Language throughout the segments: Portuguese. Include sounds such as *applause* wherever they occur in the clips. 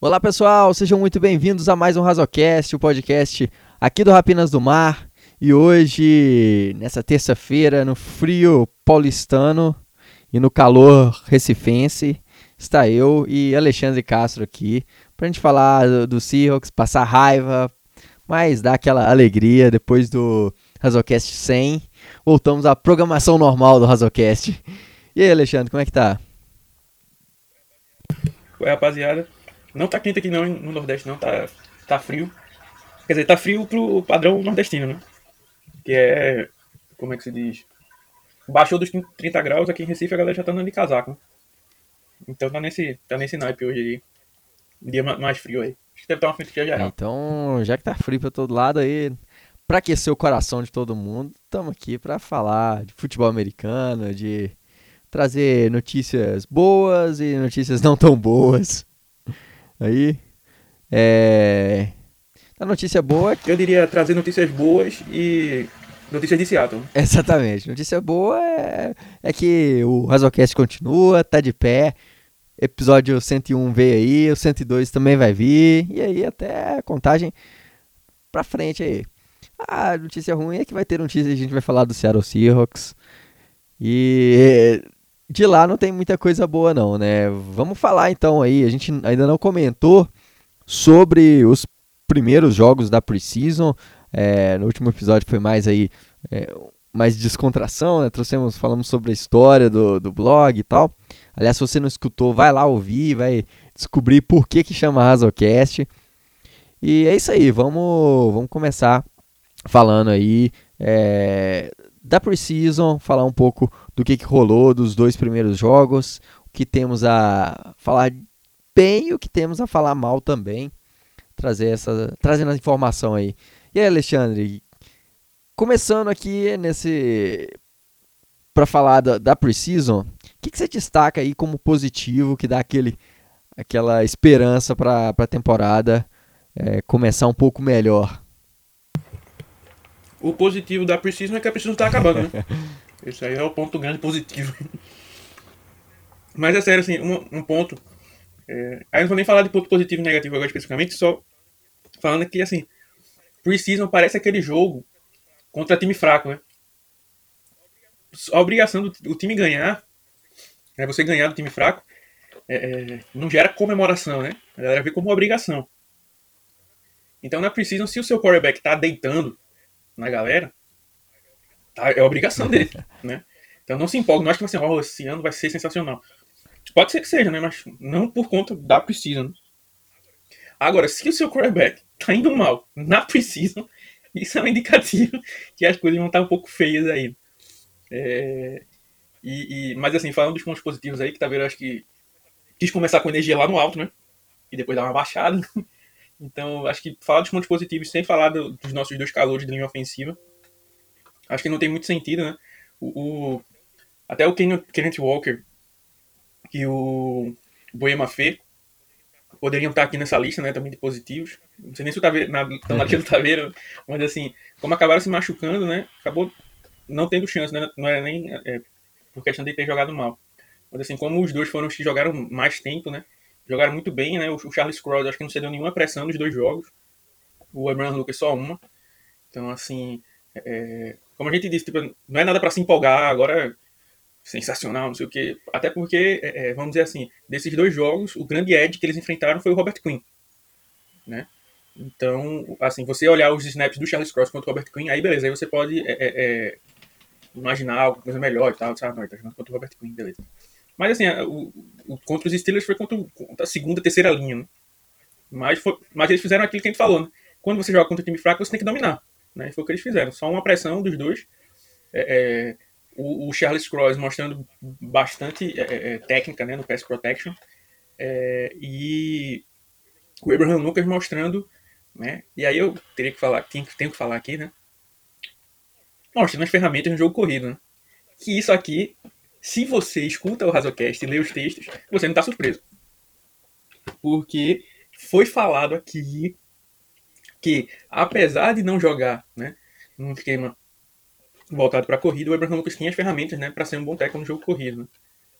Olá pessoal, sejam muito bem-vindos a mais um Razocast, o podcast aqui do Rapinas do Mar. E hoje, nessa terça-feira, no frio paulistano e no calor recifense, está eu e Alexandre Castro aqui para a gente falar do, Seahawks, passar raiva, mas dar aquela alegria depois do Razocast 100. Voltamos à programação normal do Razocast. E aí, Alexandre, como é que tá? Oi, rapaziada. Não tá quente aqui não no Nordeste, não. Tá, tá frio. Quer dizer, tá frio pro padrão nordestino, né? Que é. Como é que se diz? Baixou dos 30 graus aqui em Recife, a galera já tá andando de casaco. Então tá nesse, tá nesse naipe hoje aí. Dia mais frio aí. Acho que deve estar uma frente geral. Então, já que tá frio pra todo lado aí, pra aquecer o coração de todo mundo, estamos aqui para falar de futebol americano, de trazer notícias boas e notícias não tão boas. Aí, é... A notícia boa... Eu diria trazer notícias boas e notícias de Seattle. *laughs* Exatamente. Notícia boa é, é que o Razocast continua, tá de pé. Episódio 101 veio aí, o 102 também vai vir. E aí até a contagem pra frente aí. A notícia ruim é que vai ter notícia, a gente vai falar do Seattle Seahawks. E de lá não tem muita coisa boa não, né? Vamos falar então aí, a gente ainda não comentou sobre os primeiros jogos da Preseason. É, no último episódio foi mais aí é, mais descontração, né? Trouxemos, falamos sobre a história do, do blog e tal. Aliás, se você não escutou, vai lá ouvir, vai descobrir por que que chama Razocast. E é isso aí, vamos, vamos começar falando aí é, da Preseason, falar um pouco do que, que rolou dos dois primeiros jogos, o que temos a falar bem e o que temos a falar mal também, trazer essa, trazendo a informação aí. E aí, Alexandre, começando aqui nesse para falar da, da Preseason, o que, que você destaca aí como positivo que dá aquele aquela esperança para a temporada é, começar um pouco melhor? O positivo da Precision é que a Precision está acabando, né? *laughs* Esse aí é o ponto grande positivo. Mas é sério, assim, um, um ponto. É, aí não vou nem falar de ponto positivo e negativo agora especificamente, só falando que, assim, Precision parece aquele jogo contra time fraco, né? A obrigação do, do time ganhar, é você ganhar do time fraco, é, é, não gera comemoração, né? A galera vê como obrigação. Então não é preciso, se o seu quarterback tá deitando na galera, tá, é obrigação dele, *laughs* né? Então não se empolgue, não acho que vai ser, oh, esse ano vai ser sensacional. Pode ser que seja, né? Mas não por conta da Precision. Agora, se o seu quarterback tá indo mal na Precision, *laughs* isso é um indicativo *laughs* que as coisas vão estar um pouco feias aí. É, e, e, mas assim, falando dos pontos positivos aí, que tá vendo, acho que quis começar com energia lá no alto, né? E depois dar uma baixada. Então, acho que falar dos pontos positivos sem falar do, dos nossos dois calores de linha ofensiva, acho que não tem muito sentido, né? O, o até o Kenneth Walker e o Boema Fê poderiam estar aqui nessa lista, né? Também de positivos. Não sei nem se o Taveiro, na, na lista do Taveiro, mas assim, como acabaram se machucando, né? Acabou não tendo chance, né? Não era nem é, por questão de ter jogado mal. Mas assim, como os dois foram os que jogaram mais tempo, né? Jogaram muito bem, né? O, Charles Cross acho que não cedeu nenhuma pressão nos dois jogos. O Abraham Lucas só uma. Então, assim, é, como a gente disse, tipo, não é nada para se empolgar agora, sensacional, não sei o quê. Até porque, é, é, vamos dizer assim, desses dois jogos, o grande edge que eles enfrentaram foi o Robert Quinn, né? Então, assim, você olhar os snaps do Charles Cross contra o Robert Quinn, aí beleza, aí você pode é, é, é imaginar alguma coisa melhor e tal, sabe? Não, ele tá jogando contra o Robert Quinn, beleza. Mas assim, o, o, contra os Steelers foi contra, contra a segunda, terceira linha, né? Mas, foi, mas eles fizeram aquilo que a gente falou, né? Quando você joga contra um time fraco, você tem que dominar. Né? Foi o que eles fizeram. Só uma pressão dos dois. É, é, o, o, Charles Cross mostrando bastante é, é, é técnica né, no pass protection. É, e o Abraham Lucas mostrando. Né? E aí eu teria que falar, tenho, tenho que falar aqui, né? Mostrando as ferramentas no jogo corrido, né? Que isso aqui se você escuta o Razocast e lê os textos, você não está surpreso. Porque foi falado aqui que, apesar de não jogar né, num esquema voltado para a corrida, o Abraham Lucas tinha as ferramentas né, para ser um bom técnico no jogo corrido. Né?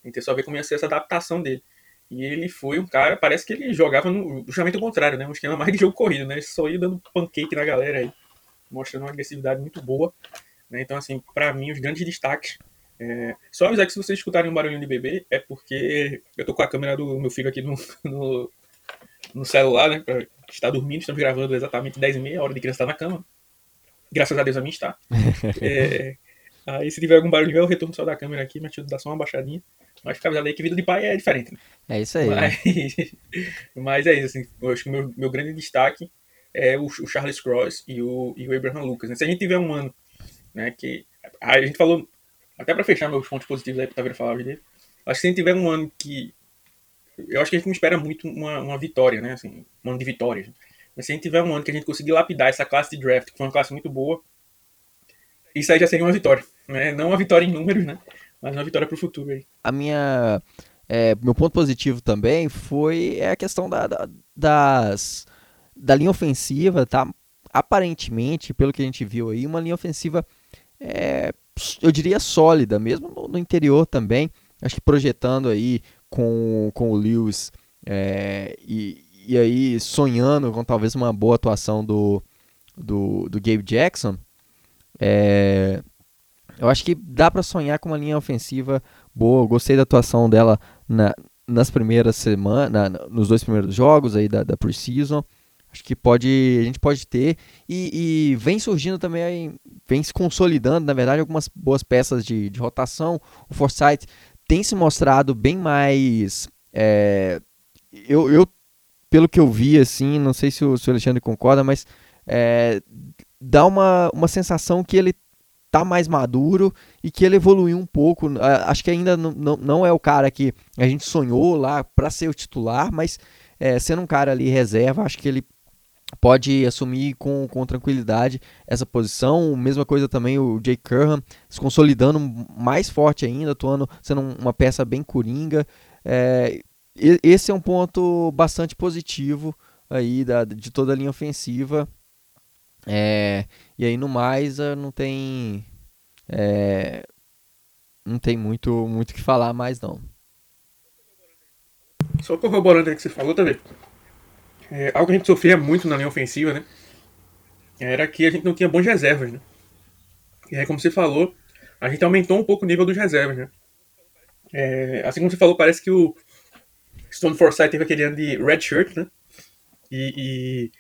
Então, só ver como ia ser essa adaptação dele. E ele foi um cara, parece que ele jogava no, justamente o contrário, né? Um esquema mais de jogo corrido, né? Ele só ia dando pancake na galera aí, mostrando uma agressividade muito boa. Né? Então, assim, para mim, os grandes destaques. É... Só avisar que se vocês escutarem um barulhinho de bebê, é porque eu tô com a câmera do meu filho aqui no, no, no celular, né? Está dormindo, estamos gravando exatamente 10 e meia, a hora de criança estar tá na cama. Graças a Deus a mim está. é... Aí se tiver algum barulho, eu retorno só da câmera aqui, mas dá só uma baixadinha. Mas fica avisado aí que vida de pai é diferente. Né? É isso aí. Mas, *laughs* mas é isso, assim, eu acho que o meu, meu grande destaque é o, o Charles Cross e o, e o Abraham Lucas. Né? Se a gente tiver um ano, né, que a gente falou, até para fechar meus pontos positivos aí para Taveira falar dele, acho que se a gente tiver um ano que eu acho que a gente não espera muito uma, uma vitória, né, assim, um ano de vitórias. Mas se a gente tiver um ano que a gente conseguir lapidar essa classe de draft, que foi uma classe muito boa, isso aí já seria uma vitória. Né? Não uma vitória em números, né? Mas uma vitória para o futuro aí. A minha. É, meu ponto positivo também foi é a questão da, da, das, da linha ofensiva, tá? Aparentemente, pelo que a gente viu aí, uma linha ofensiva, é, eu diria sólida, mesmo no, no, interior também. Acho que projetando aí com, com o Lewis é, e, e aí sonhando com talvez uma boa atuação do, do, do Gabe Jackson, é, eu acho que dá para sonhar com uma linha ofensiva boa. Eu gostei da atuação dela na, nas primeiras semanas, nos dois primeiros jogos aí da, da Precision. Acho que pode, a gente pode ter. E, e, vem surgindo também, vem se consolidando, na verdade, algumas boas peças de, de rotação. O Forsyth tem se mostrado bem mais. É, eu, eu, pelo que eu vi, assim, não sei se o, se o Alexandre concorda, mas é, dá uma, uma sensação que ele tá mais maduro e que ele evoluiu um pouco. Acho que ainda não, não, não é o cara que a gente sonhou lá para ser o titular, mas é, sendo um cara ali reserva, acho que ele pode assumir com, com tranquilidade essa posição. Mesma coisa também o Jay Curran se consolidando mais forte ainda, atuando, sendo uma peça bem coringa. É, esse é um ponto bastante positivo aí da, de toda a linha ofensiva. É, e aí no mais não tem é, não tem muito muito que falar mais não. Só corroborando aí que você falou também. É, algo que a gente sofria muito na linha ofensiva, né? Era que a gente não tinha bons reservas, né? E aí, como você falou, a gente aumentou um pouco o nível dos reservas, né? É, assim como você falou, parece que o Stone Forsythe teve aquele ano de red shirt, né? E,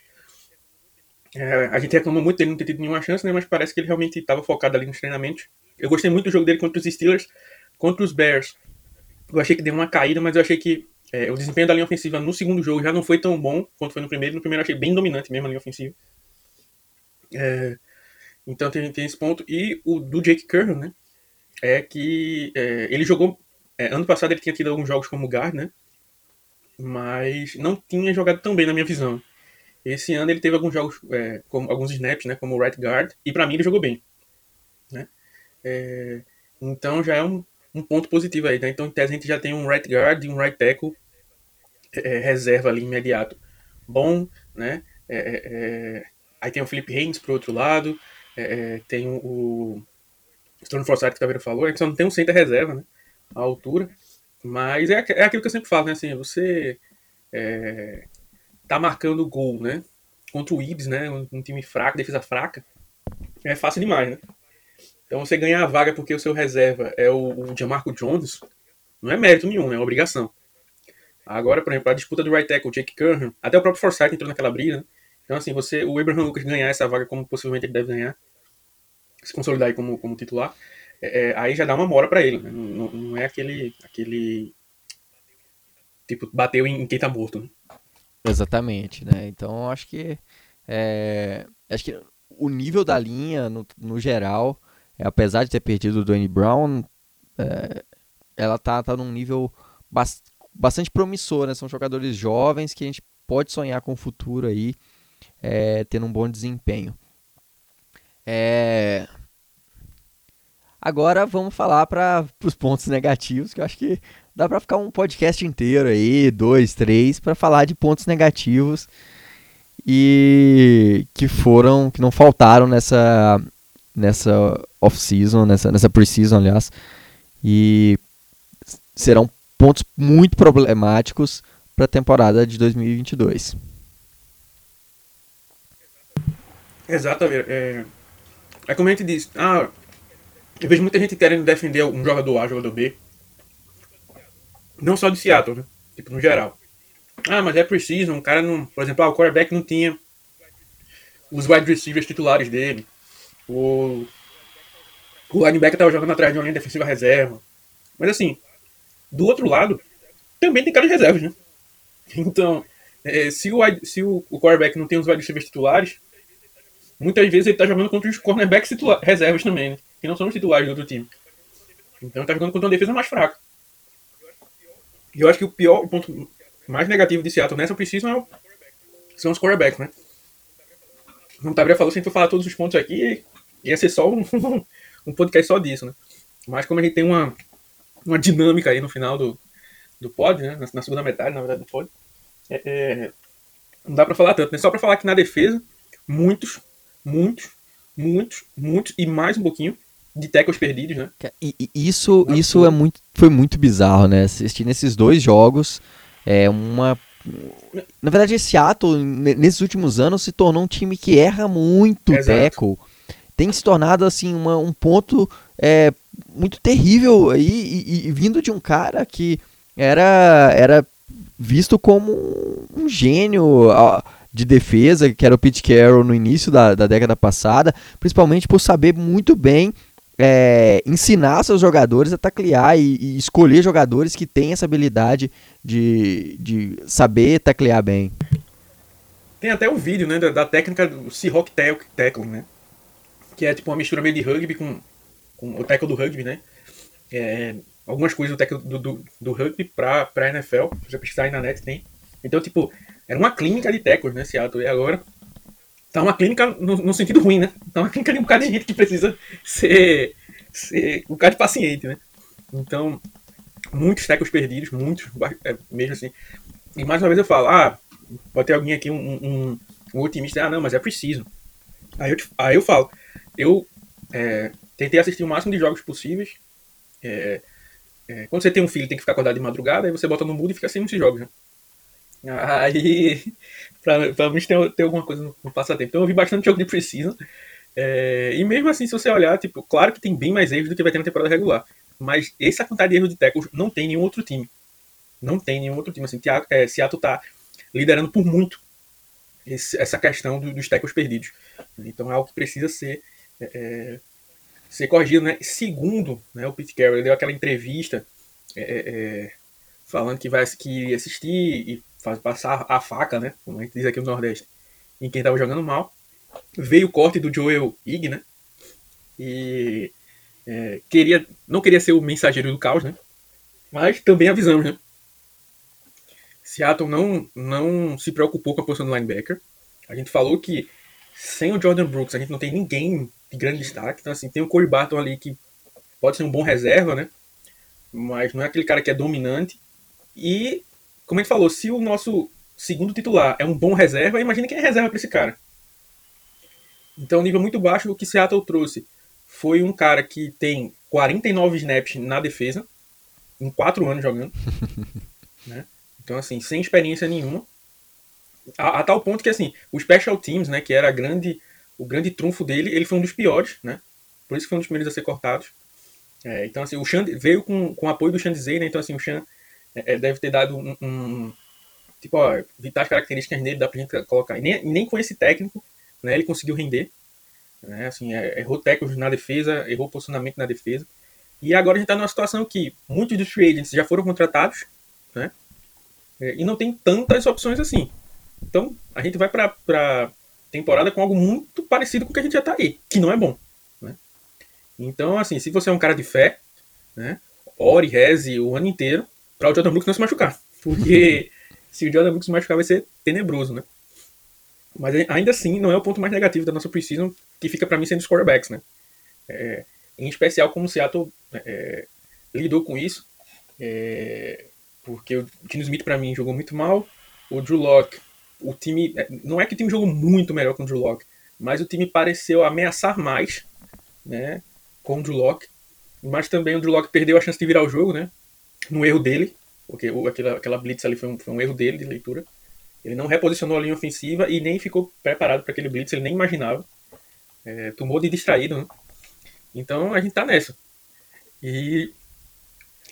é, a gente reclamou muito dele não ter tido nenhuma chance, né? Mas parece que ele realmente estava focado ali nos treinamentos. Eu gostei muito do jogo dele contra os Steelers, contra os Bears. Eu achei que deu uma caída, mas eu achei que é, o desempenho da linha ofensiva no segundo jogo já não foi tão bom quanto foi no primeiro. No primeiro achei bem dominante mesmo a linha ofensiva. É, então tem, tem esse ponto. E o do Jake Curran, né? É que é, ele jogou. É, ano passado ele tinha tido alguns jogos como guard, né? Mas não tinha jogado tão bem na minha visão. Esse ano ele teve alguns jogos, é, como, alguns snaps, né, como right guard, e para mim ele jogou bem. Né? É, então já é um, um, ponto positivo aí. Né? Então em tese a gente já tem um right guard e um right tackle é, é reserva ali imediato. Bom, né? É, é, aí tem o Felipe Haynes pro outro lado, tem o, o Stone Forsythe que o Taveira falou, a gente só não tem um center reserva, né? A altura. Mas é, é aquilo que eu sempre falo, né? Assim, você é, tá marcando gol, né? Contra o Ibis, né? Um, um, time fraco, defesa fraca. É fácil demais, né? Então você ganhar a vaga porque o seu reserva é o, o Jamarco Jones, não é mérito nenhum, né? é obrigação. Agora, por exemplo, a disputa do right tackle, Jake Curran, até o próprio Forsyth entrou naquela briga, né? Então, assim, você, o Abraham Lucas ganhar essa vaga como possivelmente ele deve ganhar, se consolidar aí como, como titular, é, é, aí já dá uma mora para ele, né? não, não, é aquele, aquele tipo, bateu em, em quem tá morto, né? Exatamente, né? Então acho que é, acho que o nível da linha no, no geral, apesar de ter perdido o Dwayne Brown, é, ela tá, tá num nível bastante promissor, né? São jogadores jovens que a gente pode sonhar com o futuro aí, é, tendo um bom desempenho. É... Agora vamos falar para os pontos negativos, que eu acho que dá para ficar um podcast inteiro aí, dois, três, para falar de pontos negativos e que foram, que não faltaram nessa nessa off-season, nessa nessa pre-season, aliás, e serão pontos muito problemáticos para a temporada de 2022. Exatamente. É, é como a gente disse. Ah, eu vejo muita gente querendo defender um jogador A, um jogador B. Não só de Seattle, né? Tipo, no geral. Ah, mas é preciso, um cara não. Por exemplo, ah, o quarterback não tinha os wide receivers titulares dele. O, o linebacker estava jogando atrás de uma linha defensiva reserva. Mas assim, do outro lado, também tem caras reservas, né? Então, é, se, o, se o, o quarterback não tem os wide receivers titulares, muitas vezes ele está jogando contra os cornerbacks reservas também, né? Que não são os titulares do outro time. Então ele tá jogando contra uma defesa mais fraca. E eu acho que o pior, o ponto mais negativo de Seattle nessa precisão é o, são os quarterbacks, né? Como o Tabré falou, se for falar todos os pontos aqui, ia ser só *laughs* um, um podcast só disso, né? Mas como a gente tem uma, uma dinâmica aí no final do, do pod, né? Na, na segunda metade, na verdade, do pod, é, é, não dá pra falar tanto, né? Só pra falar que na defesa, muitos, muitos, muitos, muitos e mais um pouquinho de tackles perdidos, né? E, e isso, isso é muito, foi muito bizarro, né? Assistir nesses dois jogos é uma na verdade, esse ato, nesses últimos anos, se tornou um time que erra muito Exato. tackle. Tem se tornado, assim, uma, um ponto é, muito terrível aí, e, e, vindo de um cara que era, era visto como um gênio de defesa, que era o Pete Carroll no início da, da década passada, principalmente por saber muito bem é, ensinar seus jogadores a taclear e, e, escolher jogadores que têm essa habilidade de, de saber taclear bem. Tem até um vídeo né, da, da técnica do Seahawk Tackle, né? Que é tipo uma mistura meio de rugby com, com o tackle do rugby, né? É, algumas coisas do tackle do, do, do rugby pra, pra NFL. Se você pesquisar aí na net, tem. Então, tipo, era uma clínica de tackles, né, Seattle. E agora tá uma clínica no, no, sentido ruim, né? Tá uma clínica de um bocado de gente que precisa ser, ser um bocado de paciente, né? Então, muitos tecos perdidos, muitos, é, mesmo assim. E mais uma vez eu falo, ah, pode ter alguém aqui, um, um, um otimista, ah, não, mas é preciso. Aí eu, aí eu falo, eu é, tentei assistir o máximo de jogos possíveis. É, é, quando você tem um filho tem que ficar acordado de madrugada, aí você bota no mudo e fica assistindo esses jogos, né? Aí, *laughs* pra, pra mim ter, ter alguma coisa no, no passatempo. Então eu vi bastante jogo de Precision. É, e mesmo assim, se você olhar, tipo, claro que tem bem mais erros do que vai ter na temporada regular. Mas essa quantidade de erros de tackles não tem nenhum outro time. Não tem nenhum outro time. Assim, é, Seattle tá liderando por muito esse, essa questão do, dos tackles perdidos. Então é algo que precisa ser, é, é ser corrigido. Né? Segundo, né, o Pete Carroll deu aquela entrevista é, é, falando que vai que assistir e faz passar a faca, né? Como a gente diz aqui no Nordeste, em quem estava jogando mal. Veio o corte do Joel Ig, né? E é, queria, não queria ser o mensageiro do caos, né? Mas também avisamos, né? Seattle não, não se preocupou com a posição do linebacker. A gente falou que sem o Jordan Brooks a gente não tem ninguém de grande destaque. Então, assim, tem o Corey Barton ali que pode ser um bom reserva, né? Mas não é aquele cara que é dominante. E como a gente falou, se o nosso segundo titular é um bom reserva, imagine quem é reserva para esse cara. Então, nível muito baixo, o que Seattle trouxe foi um cara que tem 49 snaps na defesa, em 4 anos jogando. *laughs* né? Então, assim, sem experiência nenhuma. A, a, tal ponto que, assim, o Special Teams, né, que era grande, o grande trunfo dele, ele foi um dos piores, né? Por isso que foi um dos primeiros a ser cortados. É, então, assim, o Chan veio com, com o apoio do Zay, né? Então, assim, o Chan é, é, deve ter dado um, um tipo, ó, vitais características nele, dá pra gente colocar. E nem, nem com esse técnico, né, ele conseguiu render. Né, assim, é, errou técnicos na defesa, errou posicionamento na defesa. E agora a gente tá numa situação que muitos dos free agents já foram contratados, né, é, e não tem tantas opções assim. Então, a gente vai pra, pra temporada com algo muito parecido com o que a gente já tá aí, que não é bom. Né? Então, assim, se você é um cara de fé, né, ore, reze o ano inteiro, para o Jordan Brooks não se machucar. Porque *laughs* se o Jordan Brooks se machucar vai ser tenebroso, né? Mas ainda assim, não é o ponto mais negativo da nossa preseason, que fica para mim sendo os quarterbacks, né? É, em especial como o Seattle é, lidou com isso. É, porque o Tino Smith para mim jogou muito mal. O Drew Locke, o time. Não é que o time jogou muito melhor com o Drew Locke, mas o time pareceu ameaçar mais né, com o Drew Locke. Mas também o Drew Locke perdeu a chance de virar o jogo, né? no erro dele, porque aquela, aquela blitz ali foi um, foi um erro dele de leitura. Ele não reposicionou a linha ofensiva e nem ficou preparado para aquele blitz, ele nem imaginava. É, tomou de distraído, né? Então a gente tá nessa. E,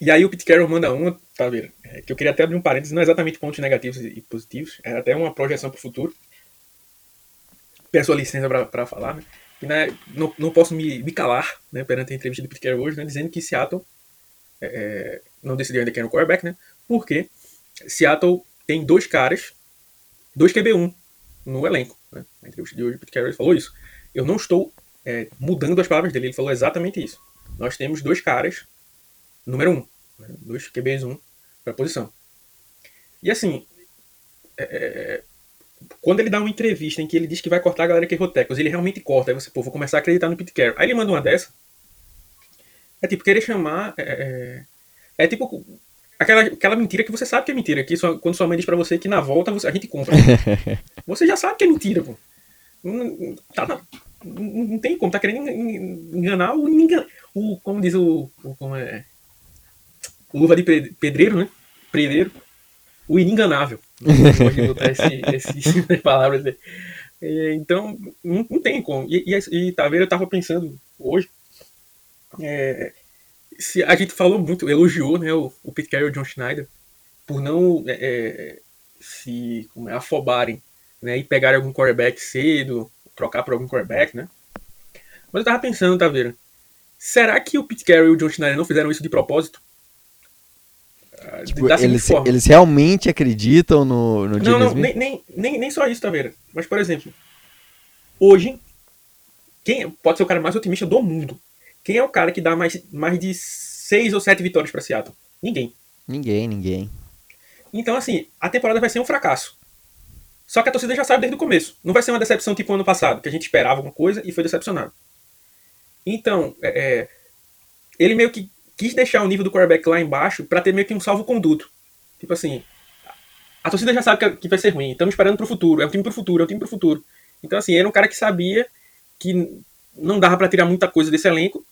e aí o Pete Carroll manda uma, vendo? É, que eu queria até abrir um parênteses, não é exatamente pontos negativos e positivos, é até uma projeção para o futuro. Peço a licença para falar, né? E, né, não, não posso me, me calar né, perante a entrevista do Carroll hoje, né, dizendo que Seattle é, é não decidiu ainda quem era o quarterback, né? Porque Seattle tem dois caras, dois QB1 no elenco. Né? Na entrevista de hoje, o Carroll falou isso. Eu não estou é, mudando as palavras dele, ele falou exatamente isso. Nós temos dois caras, número um, né? dois QBs1 para posição. E assim, é, é, quando ele dá uma entrevista em que ele diz que vai cortar a galera que errou tecos, ele realmente corta. Aí você, pô, vou começar a acreditar no Pete Carroll. Aí ele manda uma dessa. É tipo querer chamar. É, é, é tipo aquela, aquela mentira que você sabe que é mentira. Que sua, quando sua mãe diz pra você que na volta você, a gente compra. *laughs* você já sabe que é mentira, pô. Não, tá, não, não tem como, tá querendo enganar o, o como diz o, o como é, o luva de pedreiro, né? Pedreiro. O inenganável. Pode botar esse, esse *laughs* palavras dele. É, então, não, não, tem como. E, e, e tá vendo, eu tava pensando hoje. É, se a gente falou muito, elogiou né, o, o Pete Carroll e o John Schneider por não é, é se como é, afobarem né, e pegarem algum quarterback cedo, trocar por algum quarterback, né? Mas eu tava pensando, tá vendo? Será que o Pete Carroll e o John Schneider não fizeram isso de propósito? Ah, tipo, eles, eles realmente acreditam no, no Não, não, nem, nem, nem, nem só isso, tá vendo? Mas, por exemplo, hoje, quem pode ser o cara mais otimista do mundo? Quem é o cara que dá mais, mais de seis ou sete vitórias para Seattle? Ninguém. Ninguém, ninguém. Então, assim, a temporada vai ser um fracasso. Só que a torcida já sabe desde o começo. Não vai ser uma decepção tipo ano passado, que a gente esperava alguma coisa e foi decepcionado. Então, é, é ele meio que quis deixar o nível do quarterback lá embaixo para ter meio que um salvo-conduto. Tipo assim, a torcida já sabe que vai ser ruim, estamos esperando pro futuro, é um time pro futuro, é um time pro futuro. Então, assim, era um cara que sabia que não dava para tirar muita coisa desse elenco.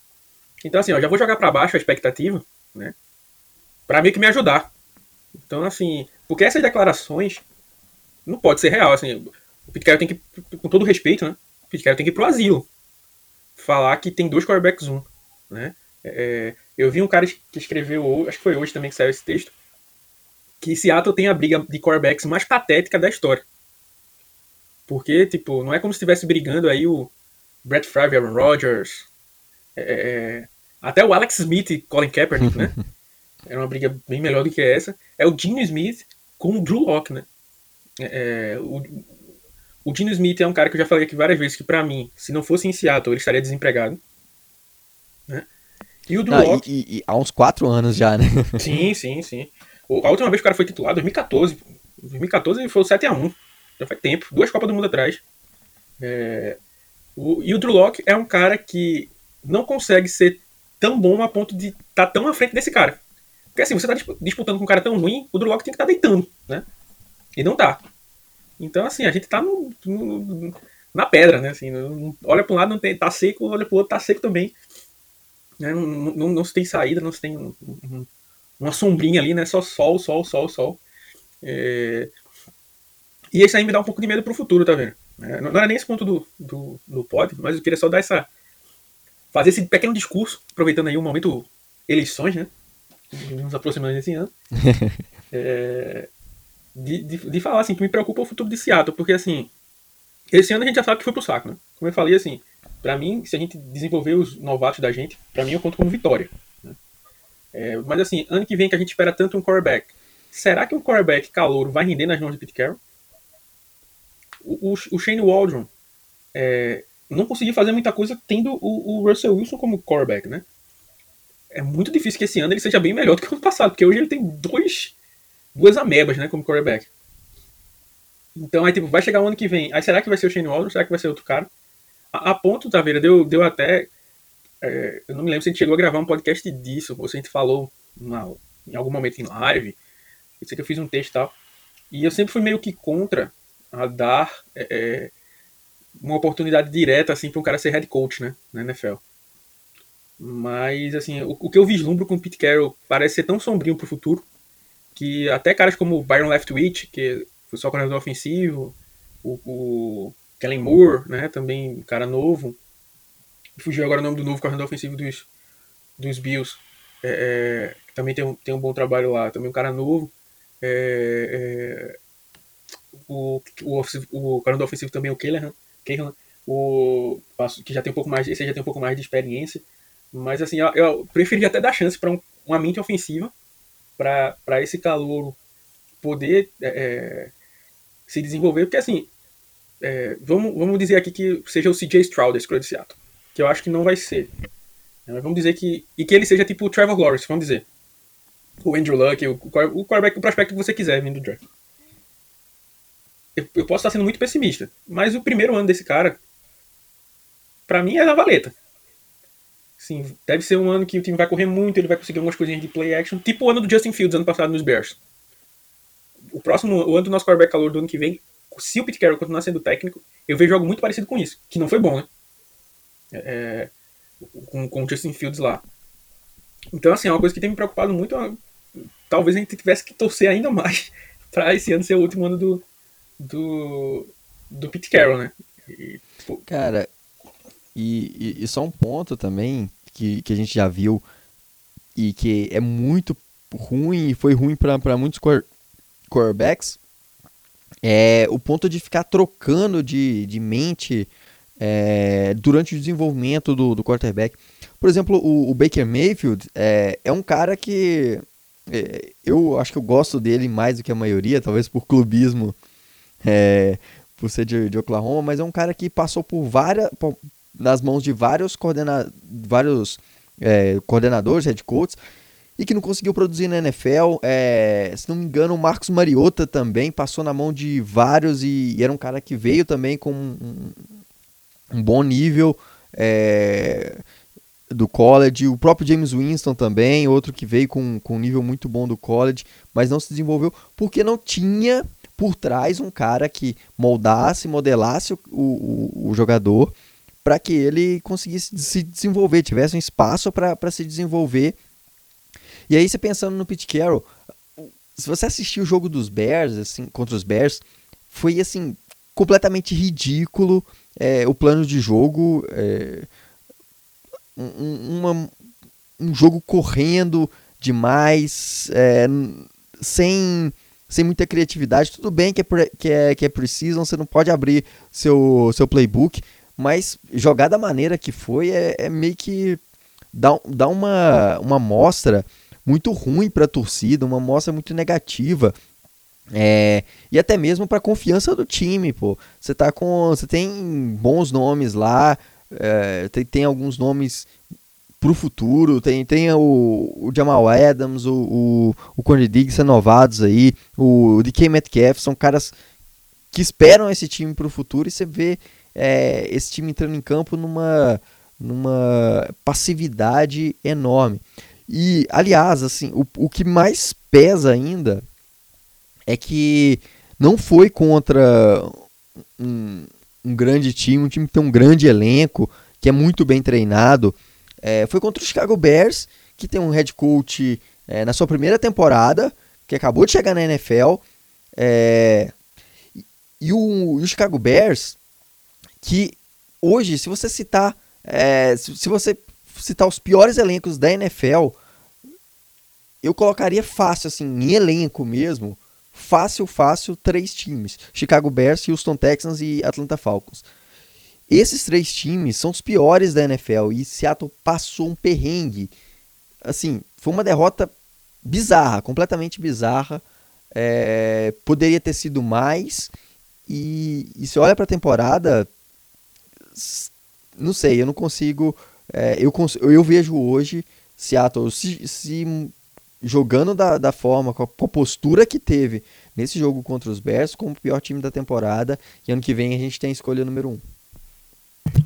Então, assim, ó, já vou jogar para baixo a expectativa, né? Pra meio que me ajudar. Então, assim, porque essas declarações não pode ser real, assim, o Pete tem que, com todo respeito, né? O Pete tem que ir pro asilo. Falar que tem dois quarterbacks um, né? É, eu vi um cara que escreveu, acho que foi hoje também que saiu esse texto, que Seattle tem a briga de quarterbacks mais patética da história. Porque, tipo, não é como se estivesse brigando aí o Brett Favre, Aaron Rodgers, é, é, até o Alex Smith e Colin Kaepernick, né? *laughs* Era uma briga bem melhor do que essa. É o Gene Smith com o Drew Locke, né? É, é o, o Gene Smith é um cara que eu já falei aqui várias vezes que, para mim, se não fosse em Seattle, ele estaria desempregado. Né? E o Drew Não, Locke... E, e, há uns 4 anos já, né? *laughs* Sim, sim, sim. A última vez que o cara foi titular, 2014. 2014 foi o 7x1. Já faz tempo. Duas Copas do Mundo atrás. É... O... E o Drew Locke é um cara que não consegue ser tão bom a ponto de estar tá tão à frente desse cara. Porque assim, você tá disputando com um cara tão ruim, o Drew Locke tem que estar tá deitando, né? E não tá. Então, assim, a gente tá no, no na pedra, né? Assim, olha para um lado, não tem, tá seco, olha para o outro, tá seco também. Né? Não, não, não, se tem saída, não se tem um, um, uma sombrinha ali, né? Só sol, sol, sol, sol. É... E isso aí me dá um pouco de medo pro futuro, tá vendo? É, não era nem esse ponto do, do, do pod, mas eu queria só dar essa. fazer esse pequeno discurso, aproveitando aí o momento eleições, né? Nos aproximando desse ano. *laughs* é, de, de, de, falar assim, que me preocupa o futuro de Seattle, porque assim, esse ano a gente já sabe que foi pro saco, né? Como eu falei assim, para mim, se a gente desenvolver os novatos da gente, para mim eu conto como vitória. Né? É, mas assim, ano que vem que a gente espera tanto um quarterback, será que um quarterback calouro vai render nas mãos de Pete Carroll? O, o, o Shane Waldron é, não conseguiu fazer muita coisa tendo o, o, Russell Wilson como quarterback, né? É muito difícil que esse ano ele seja bem melhor do que o ano passado, porque hoje ele tem dois, duas amebas, né, como quarterback. Então, aí, tipo, vai chegar o ano que vem. Aí, será que vai ser o Shane Waldron? Será que vai ser outro cara? A, ponto, Taveira, deu, deu até. É, eu não me lembro se a gente chegou a gravar um podcast disso, ou se a gente falou em algum momento em live. Eu sei que eu fiz um texto e tal. E eu sempre fui meio que contra a dar é, é uma oportunidade direta assim para um cara ser head coach, né, na NFL. Mas assim, o, o que eu vislumbro com o Pete Carroll parece ser tão sombrio para o futuro que até caras como o Byron Leftwich, que foi só coordenador ofensivo, o, o Kellen Moore, né, também um cara novo, fugiu agora o nome do novo coordenador ofensivo dos, dos Bills, é, é, também tem um, tem um bom trabalho lá, também um cara novo, é, é o, o, o coordenador ofensivo também, o Callahan, Callahan o, que já tem um pouco mais, esse já tem um pouco mais de experiência, mas assim, eu, eu preferiria até dar chance para um, uma mente ofensiva, para esse calor poder é, é, se desenvolver, porque assim, é, vamos, vamos dizer aqui que seja o CJ Stroud, esse de Seattle, que eu acho que não vai ser. Mas vamos dizer que. E que ele seja tipo o Trevor Lawrence, vamos dizer. O Andrew Luck, o, o quarterback, o prospecto que você quiser vindo do draft. Eu, eu, posso estar sendo muito pessimista, mas o primeiro ano desse cara, para mim, é na valeta. Sim, deve ser um ano que o time vai correr muito, ele vai conseguir algumas coisinhas de play action, tipo o ano do Justin Fields, ano passado nos Bears. O próximo, o ano do nosso quarterback calor do ano que vem, se o Pete Carroll continuar sendo técnico, eu vejo algo muito parecido com isso, que não foi bom, né? É, é com, com o Justin Fields lá. Então, assim, é uma coisa que tem me preocupado muito. Talvez a gente tivesse que torcer ainda mais *laughs* para esse ano ser o último ano do, do, do Pete Carroll, né? E, Cara, e, e, e, só um ponto também que, que a gente já viu e que é muito ruim e foi ruim para muitos quarterbacks é o ponto de ficar trocando de, de mente é, durante o desenvolvimento do, do quarterback. Por exemplo, o, o Baker Mayfield é, é um cara que é, eu acho que eu gosto dele mais do que a maioria, talvez por clubismo, é, por ser de, de, Oklahoma, mas é um cara que passou por várias, por, nas mãos de vários, coordena, vários é, coordenadores, head coaches, e que não conseguiu produzir na NFL. É, se não me engano, o Marcos Mariota também passou na mão de vários e, e era um cara que veio também com um, um bom nível é, do college. O próprio James Winston também, outro que veio com, com um nível muito bom do college, mas não se desenvolveu porque não tinha por trás um cara que moldasse, modelasse o, o, o jogador para que ele conseguisse se desenvolver, tivesse um espaço para se desenvolver e aí você pensando no Pete Carroll, se você assistiu o jogo dos Bears, assim, contra os Bears, foi assim, completamente ridículo é, o plano de jogo. É, um, uma, um jogo correndo demais, é, sem, sem muita criatividade. Tudo bem que é, que é, que é preciso, você não pode abrir seu, seu playbook, mas jogar da maneira que foi é, é meio que dá, dá uma, uma mostra muito ruim para a torcida, uma mostra muito negativa. É, e até mesmo para a confiança do time, pô. Você tá com, você tem bons nomes lá, é, tem, tem alguns nomes pro futuro, tem, tem o, o Jamal Adams, o, o, o Connie Diggs renovados aí, o DK Metcalf, são caras que esperam esse time pro futuro e você vê é, esse time entrando em campo numa, numa passividade enorme. E, aliás, assim, o, o que mais pesa ainda é que não foi contra um, um grande time, um time que tem um grande elenco, que é muito bem treinado. É, foi contra o Chicago Bears, que tem um head coach é, na sua primeira temporada, que acabou de chegar na NFL. É, e, o, e, o, Chicago Bears, que hoje, se você citar, é, se, se, você citar os piores elencos da NFL, eu colocaria fácil, assim, em elenco mesmo, fácil, fácil, três times: Chicago Bears, Houston Texans e Atlanta Falcons. Esses três times são os piores da NFL e Seattle passou um perrengue. Assim, foi uma derrota bizarra, completamente bizarra. É, poderia ter sido mais. E, e se olha para a temporada, não sei, eu não consigo é, eu, eu vejo hoje Seattle se, se jogando da, da forma, com a, com a, postura que teve nesse jogo contra os Bears, como o pior time da temporada. E ano que vem a gente tem a escolha número um.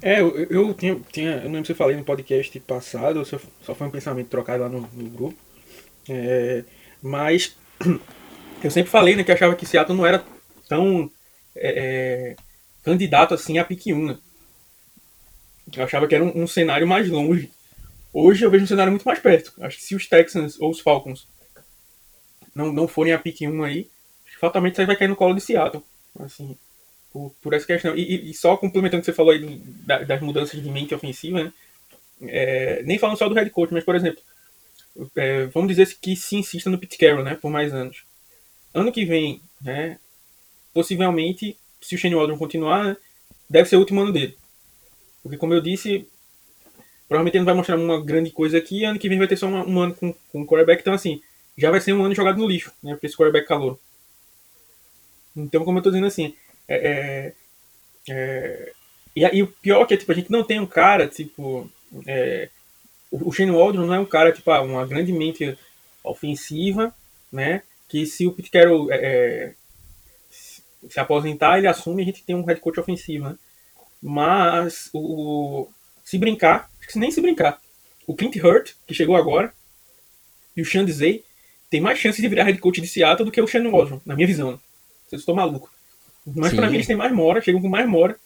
É, eu, eu tinha, tinha, eu não lembro se eu falei no podcast passado, só, só foi um pensamento trocado lá no, no grupo. É, mas *clears throat* eu sempre falei né, que achava que Seattle não era tão é, é candidato assim a pique 1. Eu achava que era um, um, cenário mais longe. Hoje eu vejo um cenário muito mais perto. Acho que se os Texans ou os Falcons não, não forem a pick 1 aí, fatalmente você vai cair no colo de Seattle. Assim, por, por essa questão. E, e, só complementando o que você falou aí da, das mudanças de mente ofensiva, né? É, nem falando só do head coach, mas por exemplo, é, vamos dizer que se insista no Pete Carroll, né? Por mais anos. Ano que vem, né? Possivelmente, se o Shane Waldron continuar, né, deve ser o último ano dele. Porque como eu disse, provavelmente ele não vai mostrar uma grande coisa aqui. Ano que vem vai ter só uma, um ano com, com quarterback. Então, assim, já vai ser um ano jogado no lixo, né? Pra esse quarterback calor. Então, como eu tô dizendo assim, é, é, é, e, e, o pior é que tipo, a gente não tem um cara, tipo. É, o, o Shane Waldron não é um cara, tipo, ah, uma grande mente ofensiva, né? Que se o Pete Carroll é, é se aposentar, ele assume a gente tem um head coach ofensivo, né? Mas o, se brincar, nem se brincar. O Clint Hurt, que chegou agora, e o Sean Zay tem mais chance de virar head coach de Seattle do que o Shannon Waldron, na minha visão. Né? Vocês estão maluco. Mas para mim eles têm mais mora, chegam com mais mora,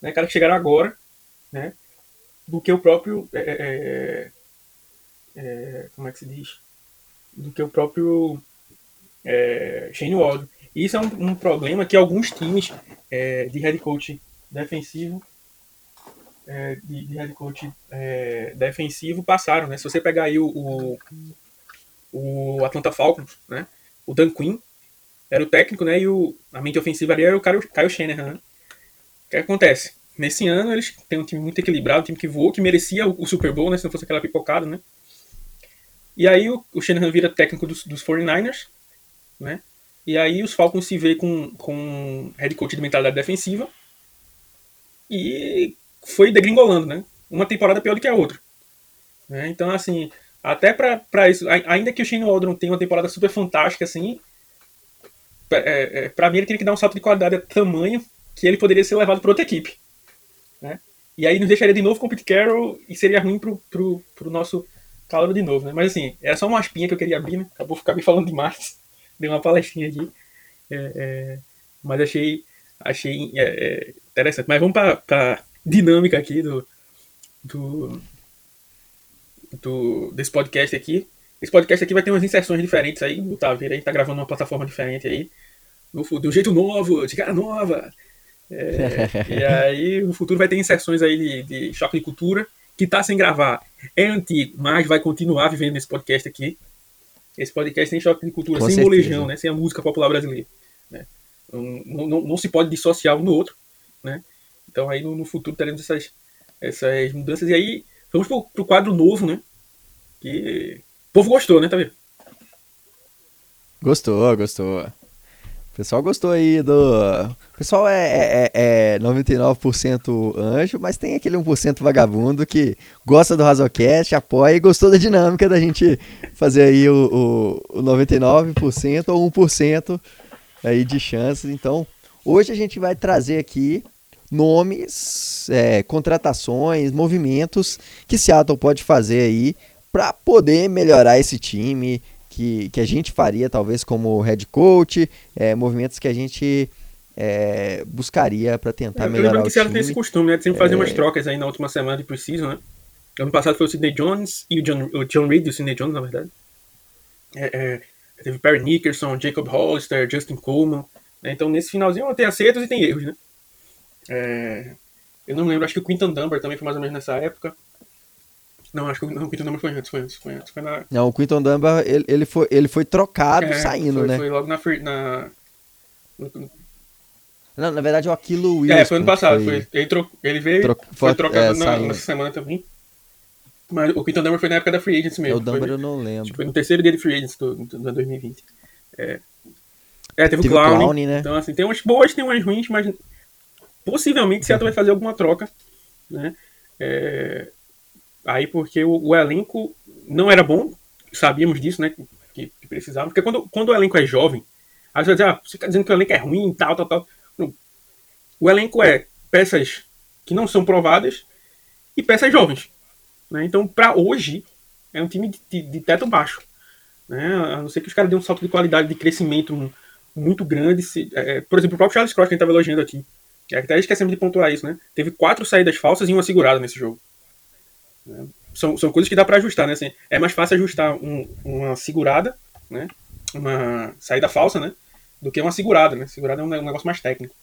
né? Cara que chegaram agora, né? Do que o próprio. É, é, é, é como é que se diz? Do que o próprio é, Shane Waldron. Isso é um, um, problema que alguns times é, de head coach defensivo é, de, de, head coach é, defensivo passaram, né? Se você pegar aí o, o, o, Atlanta Falcons, né? O Dan Quinn era o técnico, né? E o, a mente ofensiva ali era o Kyle, Kyle Shanahan, né? O que acontece? Nesse ano eles têm um time muito equilibrado, um time que voou, que merecia o, o Super Bowl, né? Se não fosse aquela pipocada, né? E aí o, o Shanahan vira técnico dos, dos 49ers, né? E aí os Falcons se vê com, com head coach de mentalidade defensiva e foi degringolando, né? Uma temporada pior do que a outra. Né? Então, assim, até para isso, ainda que o Shane Waldron tenha uma temporada super fantástica, assim, é, é, para mim ele teria que dar um salto de qualidade a tamanho que ele poderia ser levado para outra equipe. Né? E aí nos deixaria de novo com o Pete Carroll e seria ruim pro, pro, pro nosso calor de novo, né? Mas assim, era só uma espinha que eu queria abrir, né? Acabou me falando demais. *laughs* Dei uma palestrinha aqui. É, é, mas achei, achei é, é, interessante. Mas vamos para a dinâmica aqui do, do, do, desse podcast aqui. Esse podcast aqui vai ter umas inserções diferentes aí. O Taveira aí tá gravando uma plataforma diferente aí. No, de um jeito novo, de cara nova. É, *laughs* e aí no futuro vai ter inserções aí de, de choque de cultura, que tá sem gravar. É antigo, mas vai continuar vivendo nesse podcast aqui. Esse podcast sem choque de cultura, Com sem certeza. molejão, né? Sem a música popular brasileira. Né? Não, não, não, se pode dissociar um do outro, né? Então aí no, no, futuro teremos essas, essas mudanças. E aí vamos pro, pro quadro novo, né? Que o povo gostou, né, tá? Gostou, gostou. O pessoal gostou aí do. Pessoal é, é, é 99% anjo, mas tem aquele 1% vagabundo que gosta do Razocast, apoia e gostou da dinâmica da gente fazer aí o, o, o 99% ou 1% aí de chances. Então, hoje a gente vai trazer aqui nomes, é, contratações, movimentos que Seattle pode fazer aí para poder melhorar esse time que, que a gente faria talvez como head coach, é, movimentos que a gente é, buscaria para tentar é, melhorar o que time. tem esse costume, né, de sempre fazer umas é. trocas aí na última semana de preciso, né? Ano passado foi o Sidney Jones e o John, o John Reed o Sidney Jones, na verdade. É, é, teve Perry Nickerson, Jacob Hollister, Justin Coleman. Né? Então nesse finalzinho tem acertos e tem erros, né? É, eu não lembro, acho que o Quinton Dunbar também foi mais ou menos nessa época. Não, acho que não, o Quinton Dunbar foi antes, foi antes, foi antes. Foi na... Não, o Quinton Dunbar, ele, ele, foi, ele foi trocado é, saindo, foi, né? Foi logo na... na... Não, na verdade o Aquilo Wilson. É, foi ano passado. Foi, ele, tro, ele veio, Tro... foi trocado é, na, nessa semana também. Mas o Quinton Dunbar foi na época da Free Agents mesmo. O Dunbar foi, eu não lembro. Foi no terceiro dia de Free Agents do, do, do 2020. É, é teve, teve o Clown. Clown né? Então, assim, tem umas boas, tem umas ruins, mas possivelmente Seattle vai fazer alguma troca, né? É, aí porque o, o, elenco não era bom, sabíamos disso, né? Que, que precisava, porque quando, quando o elenco é jovem, aí você vai dizer, ah, você está dizendo que o elenco é ruim, tal, tal, tal. Não. O elenco é peças que não são provadas e peças jovens. Né? Então, para hoje, é um time de, de, de, teto baixo. Né? A não ser que os caras dêem um salto de qualidade, de crescimento muito grande. Se, é, por exemplo, o próprio Charles Cross, que a gente estava elogiando aqui. É, até esquecemos de pontuar isso, né? Teve quatro saídas falsas e uma segurada nesse jogo. Né? São, são coisas que dá para ajustar, né? Assim, é mais fácil ajustar um, uma segurada, né? uma saída falsa, né? Do que uma segurada, né? Segurada é um negócio mais técnico.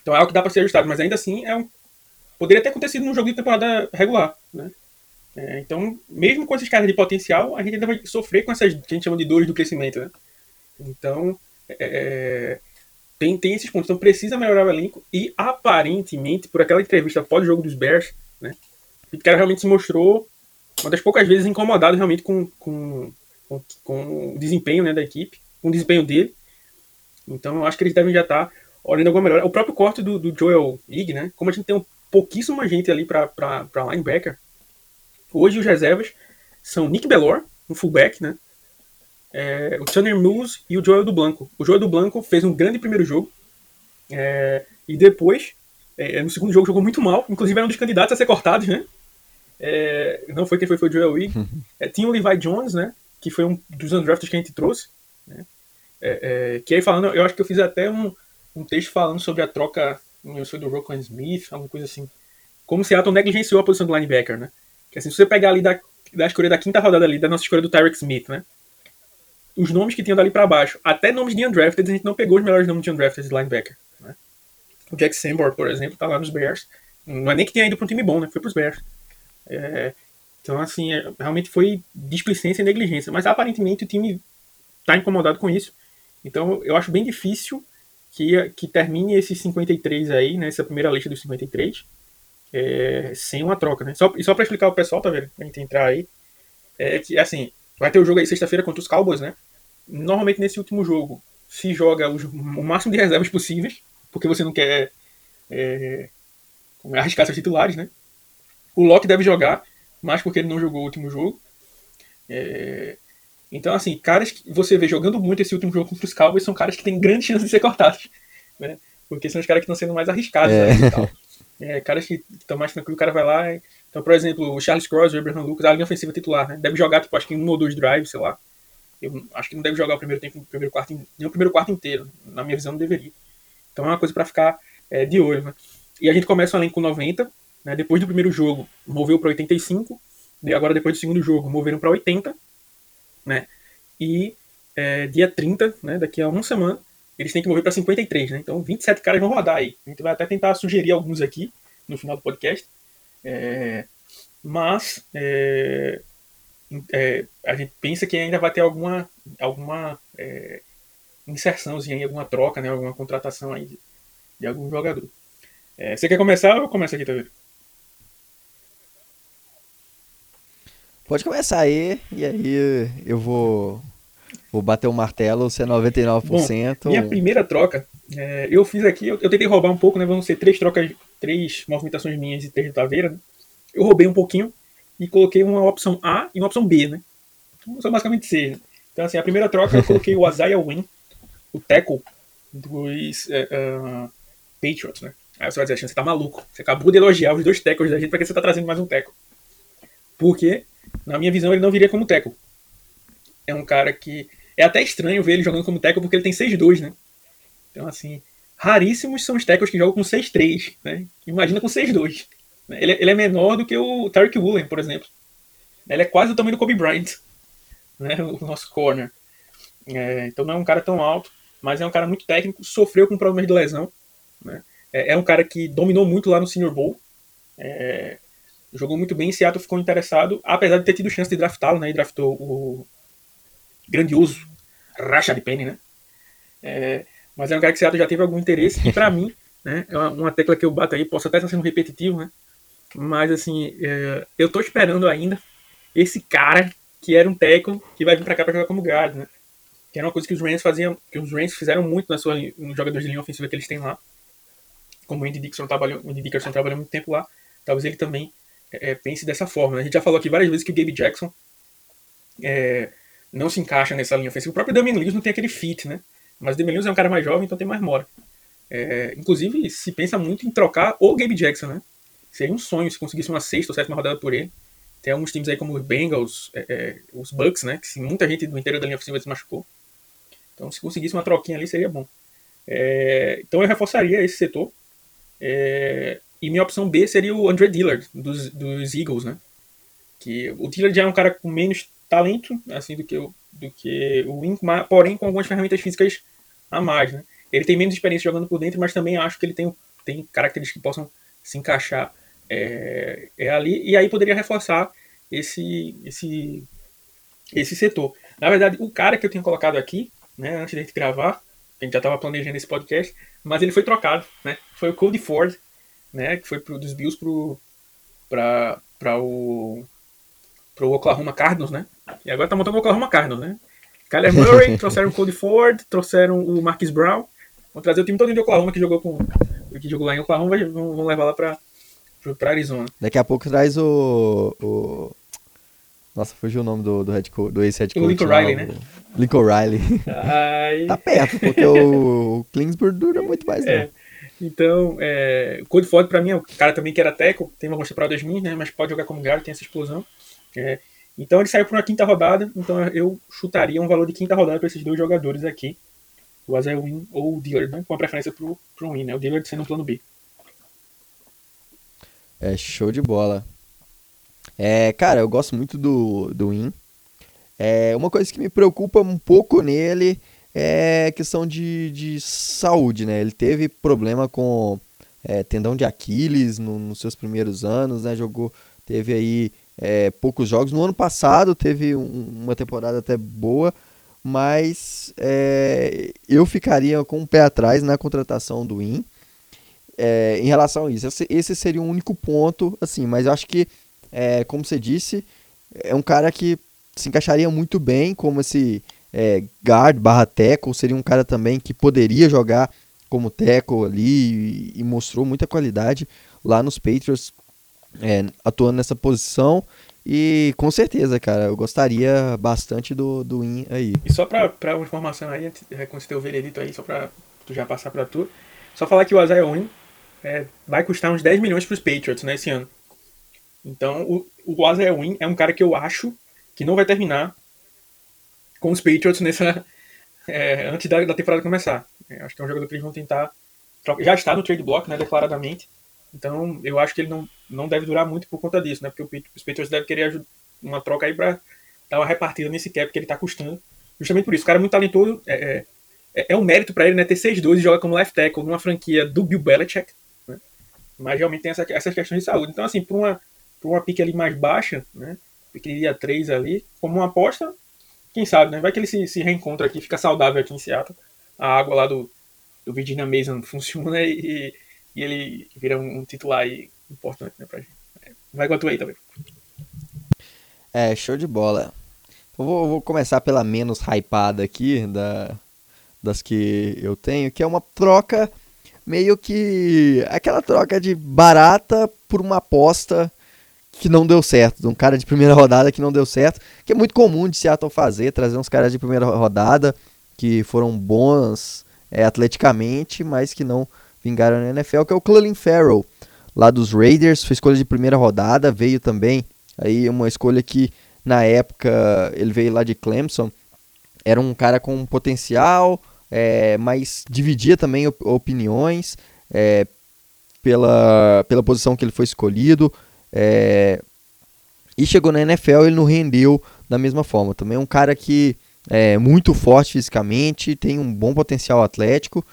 Então é algo que dá para ser ajustado, mas ainda assim é um... poderia ter acontecido num jogo de temporada regular, né? É, então, mesmo com esses caras de potencial, a gente ainda vai sofrer com essas que a gente chama de dores do crescimento, né? Então, é, é tem, tem esses pontos. Então, precisa melhorar o elenco e, aparentemente, por aquela entrevista pós-jogo dos Bears, né? O cara realmente se mostrou uma das poucas vezes incomodado realmente com, com, com, com o desempenho né, da equipe, com o desempenho dele. Então, eu acho que eles devem já estar olhando alguma melhora. O próprio corte do, do Joel Ig, né? Como a gente tem um pouquíssima gente ali para linebacker, hoje os reservas são Nick Bellor, um fullback, né? É, o Tanner Mills e o Joel do Blanco. O Joel do Blanco fez um grande primeiro jogo é, e depois, é, no segundo jogo, jogou muito mal. Inclusive era um dos candidatos a ser cortados, né? É, não foi quem foi, foi o Joel Wig. *laughs* É, tinha o Levi Jones, né? Que foi um dos undrafted que a gente trouxe. Né? É, que aí falando, eu acho que eu fiz até um, um texto falando sobre a troca, eu sou do Rocco Smith, alguma coisa assim. Como Seattle negligenciou a posição do linebacker, né? Que assim, se você pegar ali da, da escolha da quinta rodada ali, da nossa escolha do Tyreek Smith, né? Os nomes que tinham dali para baixo, até nomes de undrafted, a gente não pegou os melhores nomes de undrafted de linebacker, né? O Jack Sambor, por exemplo, tá lá nos Bears. Não é nem que tenha ido para um time bom, né? Foi pros Bears. É, então, assim, é, realmente foi displicência e negligência. Mas aparentemente o time tá incomodado com isso. Então, eu acho bem difícil que, que termine esses 53 aí, né, essa primeira lista dos 53, é, sem uma troca, né? Só, só para explicar o pessoal, tá vendo? Pra gente entrar aí, é que, assim, vai ter o jogo aí sexta-feira contra os Cowboys, né? Normalmente nesse último jogo se joga os, o máximo de reservas possíveis, porque você não quer é, arriscar seus titulares, né? O Locke deve jogar, mas porque ele não jogou o último jogo. É, então, assim, caras que você vê jogando muito esse último jogo contra os Cowboys são caras que têm grande chance de ser cortados, *laughs* né? Porque são os caras que estão sendo mais arriscados, é. né? É, caras que estão mais tranquilos, o cara vai lá. Então, por exemplo, o Charles Cross, o Abraham Lucas, a linha ofensiva titular, né? Deve jogar, tipo, acho que em um ou dois drives, sei lá. Eu acho que não deve jogar o primeiro tempo, o primeiro quarto, nem o primeiro quarto inteiro. Na minha visão, não deveria. Então é uma coisa para ficar é, de olho, né? E a gente começa o elenco com 90, né? Depois do primeiro jogo, moveu para 85. E agora, depois do segundo jogo, moveram para 80. Né? E é, dia 30, né? daqui a uma semana, eles têm que mover para 53, né? Então 27 caras vão rodar aí. A gente vai até tentar sugerir alguns aqui no final do podcast. É, mas é, é, a gente pensa que ainda vai ter alguma, alguma é, inserçãozinha, alguma troca, né? alguma contratação aí de, de algum jogador. É, você quer começar ou eu começo aqui, Taveiro? Pode começar aí, e aí eu vou Vou bater o martelo, ser 99%. Bom, minha primeira troca, é, eu fiz aqui, eu, eu, tentei roubar um pouco, né? Vão ser três trocas, três movimentações minhas e três de Taveira. Né? Eu roubei um pouquinho e coloquei uma opção A e uma opção B, né? Então, são basicamente C. Então, assim, a primeira troca eu coloquei o Isaiah Win, o tackle dos uh, Patriots, né? Aí você vai dizer, você tá maluco. Você acabou de elogiar os dois tackles da gente, pra que você tá trazendo mais um tackle? Porque, na minha visão, ele não viria como tackle. É um cara que é até estranho ver ele jogando como tackle porque ele tem 6-2, né? Então, assim, raríssimos são os tackles que jogam com 6-3, né? Imagina com 6-2. Ele, ele, é menor do que o Tarek Woolen, por exemplo. Ele é quase o tamanho do Kobe Bryant, né? O nosso corner. É, então não é um cara tão alto, mas é um cara muito técnico, sofreu com problemas de lesão, né? É, é um cara que dominou muito lá no Senior Bowl. É, jogou muito bem, Seattle ficou interessado, apesar de ter tido chance de draftá-lo, né? E draftou o grandioso Rashad Penny, né? É, mas é um cara que Seattle já teve algum interesse, e para *laughs* mim, né, é uma, tecla que eu bato aí, posso até estar sendo repetitivo, né? Mas assim, é, eu tô esperando ainda esse cara que era um teco que vai vir para cá para jogar como guard, né? Que era uma coisa que os Rams faziam, que os Rams fizeram muito na sua, nos jogadores de linha ofensiva que eles têm lá. Como o Andy Dixon trabalhou, o Andy Dickerson trabalhou muito tempo lá, talvez ele também é, pense dessa forma. Né? A gente já falou aqui várias vezes que o Gabe Jackson é, não se encaixa nessa linha ofensiva. O próprio Damian Lewis não tem aquele fit, né? Mas o Damian Lewis é um cara mais jovem, então tem mais mora. É, inclusive, se pensa muito em trocar o Gabe Jackson, né? Seria um sonho se conseguisse uma sexta ou sétima rodada por ele. Tem alguns times aí como os Bengals, é, é, os Bucks, né? Que muita gente do interior da linha ofensiva se machucou. Então, se conseguisse uma troquinha ali, seria bom. É, então, eu reforçaria esse setor. É, e minha opção B seria o Andre Dillard, dos, dos Eagles, né? Que o Dillard já é um cara com menos talento, assim, do que o, do que o Win, porém com algumas ferramentas físicas a mais, né? Ele tem menos experiência jogando por dentro, mas também acho que ele tem, tem características que possam se encaixar é, é ali, e aí poderia reforçar esse, esse, esse setor. Na verdade, o cara que eu tinha colocado aqui, né, antes de gravar, a gente já estava planejando esse podcast, mas ele foi trocado, né? Foi o Cody Ford, né, que foi pro, dos Bills para o pro Oklahoma Cardinals, né? E agora tá montando o Oklahoma Cardinals, né? Kyler Murray, *laughs* trouxeram o Cody Ford, trouxeram o Marquis Brown. Vão trazer o time todo de Oklahoma que jogou com que jogou lá em Oklahoma, vão, vão levar lá para para Arizona. Daqui a pouco traz o, o... Nossa, fugiu o nome do, do, head coach, do ex-head coach. O Lincoln Riley, né? Lincoln Riley. Tá perto, porque o, *laughs* o Klingsburg dura muito mais, é. Então, é, o Cody Ford, pra mim, é um cara também que era teco, tem uma algumas temporadas minhas, né? Mas pode jogar como guard, tem essa explosão. É, então ele saiu para uma quinta rodada, então eu chutaria um valor de quinta rodada para esses dois jogadores aqui, o Isaiah Win ou o Dillard, né, com a preferência para o Win, né, o Dillard sendo um plano B. É show de bola. É, cara, eu gosto muito do, do Win. É, uma coisa que me preocupa um pouco nele é questão de, de saúde, né? Ele teve problema com é, tendão de Aquiles no, nos seus primeiros anos, né? Jogou, teve aí é, poucos jogos. No ano passado teve um, uma temporada até boa, mas é, eu ficaria com o um pé atrás na contratação do IN é, em relação a isso. Esse, esse, seria o único ponto, assim, mas eu acho que, é, como você disse, é um cara que se encaixaria muito bem como esse é, guard barra teco, seria um cara também que poderia jogar como teco ali e, mostrou muita qualidade lá nos Patriots é, atuando nessa posição. E com certeza, cara, eu gostaria bastante do, do In aí. E só pra, pra uma informação aí, quando você ter o veredito aí, só pra tu já passar pra tu, só falar que o Isaiah Wynn é, vai custar uns 10 milhões pros Patriots, né, esse ano. Então, o, o Isaiah Wynn é um cara que eu acho que não vai terminar com os Patriots nessa, é, antes da, da temporada começar. É, acho que é um jogador que eles vão tentar. Já está no trade block, né, declaradamente. Então, eu acho que ele não, não deve durar muito por conta disso, né? Porque os Patriots devem querer uma troca aí para dar uma repartida nesse cap que ele está custando. Justamente por isso. O cara é muito talentoso. É, é, é um mérito para ele, né? Ter 6-2 e jogar como left tackle numa franquia do Bill Belichick. Né? Mas realmente tem essa, essas questões de saúde. Então, assim, para uma, uma pick ali mais baixa, né? Pequenininha 3 ali, como uma aposta, quem sabe, né? Vai que ele se, se reencontra aqui, fica saudável aqui em Seattle. A água lá do, do Virginia Mason *laughs* funciona e, e ele vira um, um titular importante né, pra gente. Vai com a tua aí também. É, show de bola. Eu vou, vou começar pela menos hypada aqui, da, das que eu tenho, que é uma troca meio que. aquela troca de barata por uma aposta que não deu certo, de um cara de primeira rodada que não deu certo, que é muito comum de Seattle fazer, trazer uns caras de primeira rodada que foram bons é, atleticamente, mas que não vingaram na NFL, que é o Clelin Farrell, lá dos Raiders, foi escolha de primeira rodada, veio também aí uma escolha que na época ele veio lá de Clemson, era um cara com potencial, é, mas dividia também op opiniões é, pela, pela posição que ele foi escolhido. É, e chegou na NFL ele não rendeu da mesma forma. Também é um cara que é muito forte fisicamente, tem um bom potencial atlético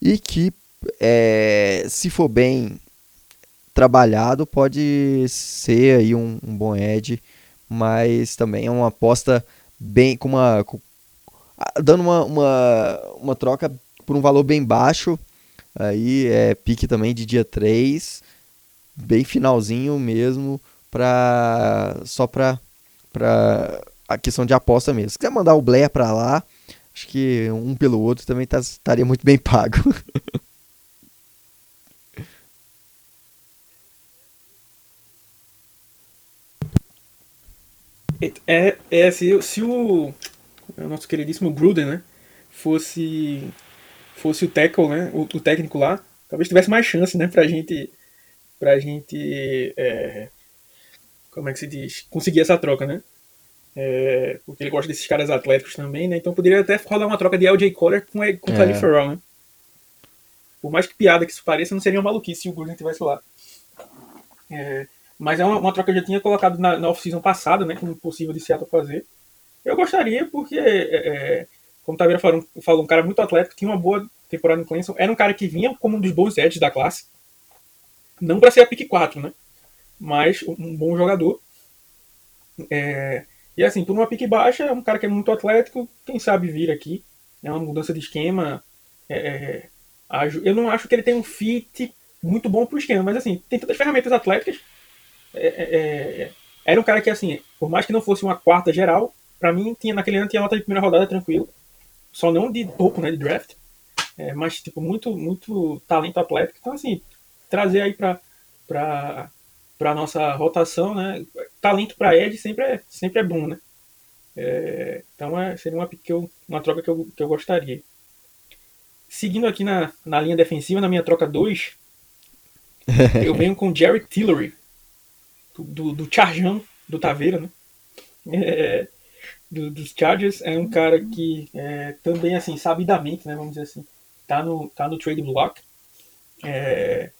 e que é, se for bem trabalhado, pode ser aí um, um, bom edge, mas também é uma aposta bem com uma com, dando uma, uma, uma troca por um valor bem baixo. Aí é pique também de dia 3, bem finalzinho mesmo, pra, só para pra a questão de aposta mesmo. Se quiser mandar o Blair para lá, acho que um pelo outro também tá, estaria muito bem pago. *laughs* É, é se, se o, o nosso queridíssimo Gruden, né, fosse fosse o tackle, né, o, o, técnico lá, talvez tivesse mais chance, né, pra gente pra gente é, como é que se diz, conseguir essa troca, né? É, porque ele gosta desses caras atléticos também, né? Então poderia até rolar uma troca de LJ Collar com, com é. Tony Farrell, né? Por mais que piada que isso pareça, não seria uma maluquice se o Gruden estivesse lá. É, mas é uma, uma, troca que eu já tinha colocado na, na off-season passada, né? Como possível de Seattle fazer. Eu gostaria, porque, é, é como o Taveira falou, falou, um cara muito atlético, tinha uma boa temporada no Clemson, era um cara que vinha como um dos bons edges da classe. Não para ser a pick 4, né? Mas um bom jogador. É, e assim, por uma pique baixa, é um cara que é muito atlético, quem sabe vir aqui. É uma mudança de esquema. É, é eu não acho que ele tem um fit muito bom pro esquema, mas assim, tem tantas ferramentas atléticas. É, é, é, era um cara que, assim, por mais que não fosse uma quarta geral, para mim, tinha, naquele ano tinha nota de primeira rodada tranquilo. Só não de topo, né, de draft. mas, tipo, muito, muito talento atlético. Então, assim, trazer aí pra, pra nossa rotação, né? Talento para Ed sempre é, sempre é bom, né? É, então é, seria uma, que eu, uma troca que eu, que eu gostaria. Seguindo aqui na, na linha defensiva, na minha troca 2, *laughs* eu venho com Jerry Tillery, do, do Charjão, do Taveira, né? É, do, dos Chargers. É um cara que é, também, assim, sabidamente, né? Vamos dizer assim, tá no, tá no trade block. É,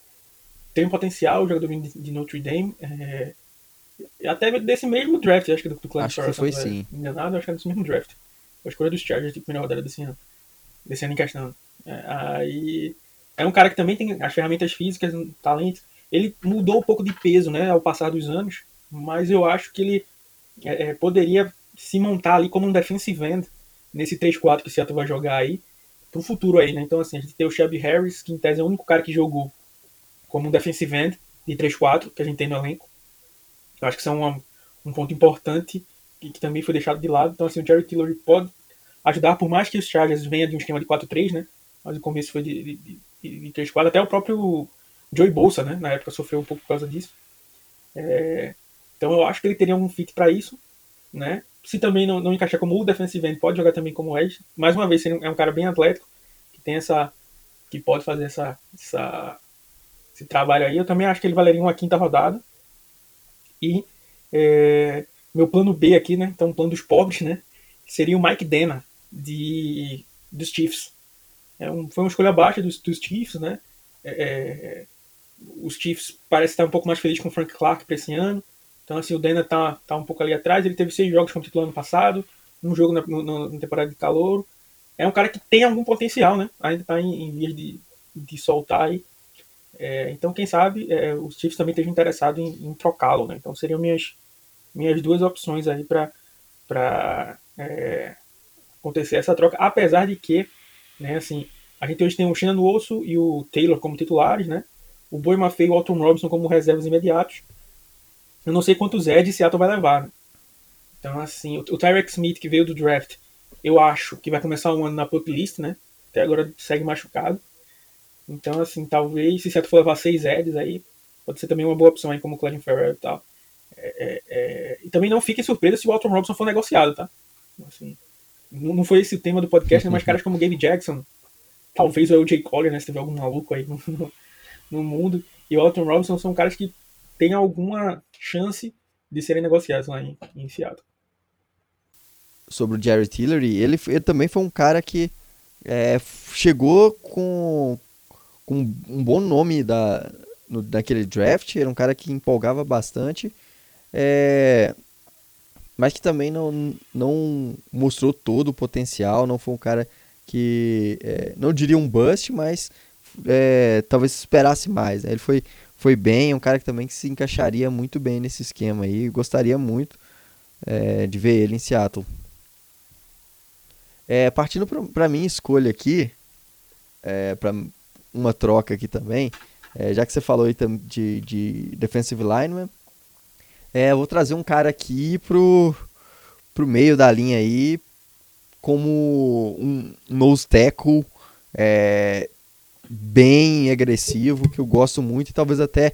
tem um potencial, jogador de Notre Dame. É, até desse mesmo draft, acho que do, do Clarence Acho que foi sim. Enganado, acho que é desse mesmo draft. A escolha dos Chargers de primeira rodada desse ano. Desse ano em questão. É, aí. É um cara que também tem as ferramentas físicas, um talento. Ele mudou um pouco de peso, né, ao passar dos anos, mas eu acho que ele é, é poderia se montar ali como um defensive end nesse 3-4 que o Seattle vai jogar aí pro futuro aí, né? Então assim, a gente tem o Shelby Harris, que em tese é o único cara que jogou como um defensive end de 3-4 que a gente tem no elenco. Eu acho que isso é um, ponto importante e que também foi deixado de lado. Então, assim, o Jerry Tillery pode ajudar, por mais que os Chargers venha de um esquema de 4-3, né? Mas o começo foi de, de, de, de 3-4. Até o próprio Joey Bolsa, né? Na época sofreu um pouco por causa disso. É, então eu acho que ele teria um fit para isso, né? Se também não, não encaixar como o defensive end, pode jogar também como edge. Mais uma vez, ele é um cara bem atlético, que tem essa... que pode fazer essa, essa, esse trabalho aí. Eu também acho que ele valeria uma quinta rodada. E é, meu plano B aqui, né? Então, o plano dos pobres, né? Seria o Mike Dena, de, dos Chiefs. É um, foi uma escolha baixa dos, dos Chiefs, né? É, é os Chiefs parecem estar um pouco mais felizes com o Frank Clark para esse ano. Então, assim, o Dena tá, tá um pouco ali atrás. Ele teve seis jogos como titular ano passado, um jogo na, na, na temporada de calor. É um cara que tem algum potencial, né? Ainda está em, em vias de, de soltar aí. É, então, quem sabe, é, os Chiefs também estejam interessados em, em trocá-lo, né? Então, seriam minhas, minhas duas opções aí para é, acontecer essa troca. Apesar de que, né, assim, a gente hoje tem o Shannon Osso e o Taylor como titulares, né? O Boi Maffei e o Alton Robinson como reservas imediatos. Eu não sei quantos Ed Seattle vai levar, né? Então, assim, o, o Tyrek Smith, que veio do draft, eu acho que vai começar um ano na pop list, né? Até agora segue machucado. Então, assim, talvez, se Seattle for levar seis Eds aí, pode ser também uma boa opção aí, como o Clelin Ferrer e tal. É, é, é... E também não fiquem surpresos se o Walton Robinson for negociado, tá? Assim, não foi esse o tema do podcast, né? mas *laughs* caras como Gabe Jackson, talvez o Jay Collier, né? Se tiver algum maluco aí *laughs* no, no mundo, e o Walton Robinson são caras que têm alguma chance de serem negociados lá em, em Seattle. Sobre o Jerry Tillery, ele, ele também foi um cara que é, chegou com, com um bom nome da, no, daquele draft, era um cara que empolgava bastante, é, mas que também não, não mostrou todo o potencial, não foi um cara que, é, não diria um bust, mas é, talvez esperasse mais. Né? Ele foi, foi bem, um cara que também que se encaixaria muito bem nesse esquema aí, gostaria muito é, de ver ele em Seattle. É, partindo para minha escolha aqui, é, uma troca aqui também, é, já que você falou aí de, de defensive lineman, é, vou trazer um cara aqui pro, pro meio da linha aí, como um nose tackle é, bem agressivo, que eu gosto muito e talvez até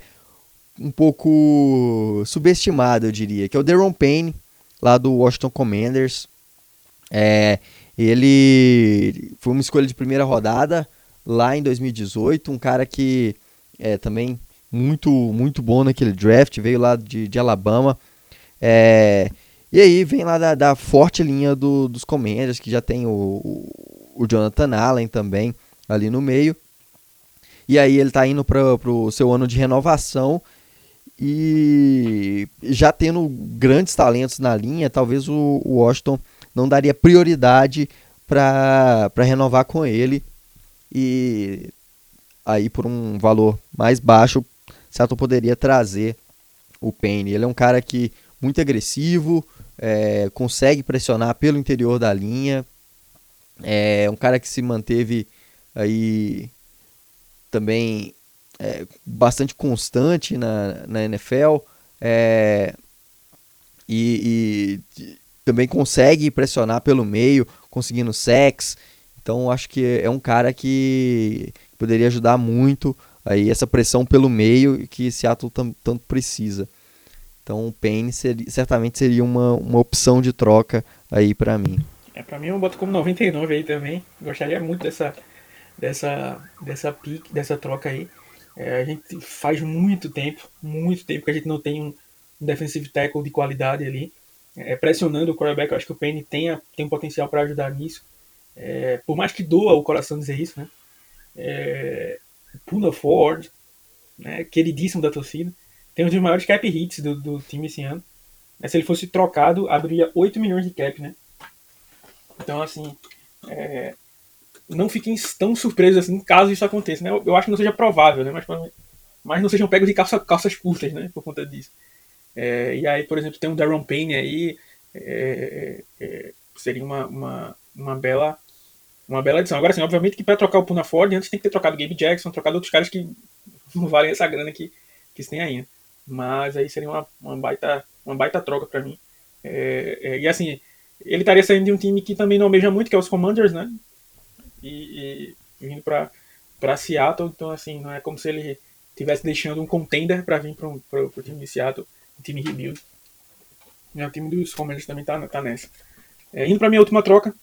um pouco subestimado, eu diria, que é o Deron Payne, lá do Washington Commanders. É, ele foi uma escolha de primeira rodada lá em 2018, um cara que é também muito muito bom naquele draft, veio lá de, de Alabama. É, e aí vem lá da, da forte linha do, dos Commanders, que já tem o, o, o, Jonathan Allen também ali no meio. E aí ele está indo para o seu ano de renovação e já tendo grandes talentos na linha, talvez o, o Washington não daria prioridade para renovar com ele. E aí por um valor mais baixo, Seattle poderia trazer o Payne. Ele é um cara que muito agressivo, é, consegue pressionar pelo interior da linha, é um cara que se manteve aí também é, bastante constante na, na NFL é, e, e, também consegue pressionar pelo meio, conseguindo sex. Então acho que é um cara que poderia ajudar muito aí essa pressão pelo meio que Seattle tanto precisa. Então o Payne seria, certamente seria uma, uma opção de troca aí para mim. É, para mim eu boto como 99 aí também. Gostaria muito dessa dessa dessa pique, dessa troca aí. É, a gente faz muito tempo, muito tempo que a gente não tem um, defensive tackle de qualidade ali. É, pressionando o quarterback, eu acho que o Payne tem, tem um potencial para ajudar nisso. É, por mais que doa o coração dizer isso, né? É, Puna Ford, né, queridíssimo da torcida, tem um dos maiores cap hits do, do time esse ano. Se ele fosse trocado, abriria 8 milhões de cap, né? Então, assim, é, não fiquem tão surpresos assim caso isso aconteça, né? Eu, eu acho que não seja provável, né? Mas, mas não sejam pegos de calça, calças curtas, né? Por conta disso. É, e aí, por exemplo, tem um Darren Payne aí, é, é, é, seria uma, uma, uma bela uma bela adição. Agora, sim, obviamente que para trocar o Puna Ford, antes tem que ter trocado o Gabe Jackson, trocado outros caras que *laughs* não valem essa grana que, que se tem ainda. Mas aí seria uma, uma, baita, uma baita troca para mim. É, é, e assim, ele estaria saindo de um time que também não almeja muito, que é os Commanders, né? E, e vindo para Seattle, então assim, não é como se ele estivesse deixando um contender para vir para o time de Seattle, um time rebuild. E o time dos Commanders também tá, tá nessa. É, indo para minha última troca,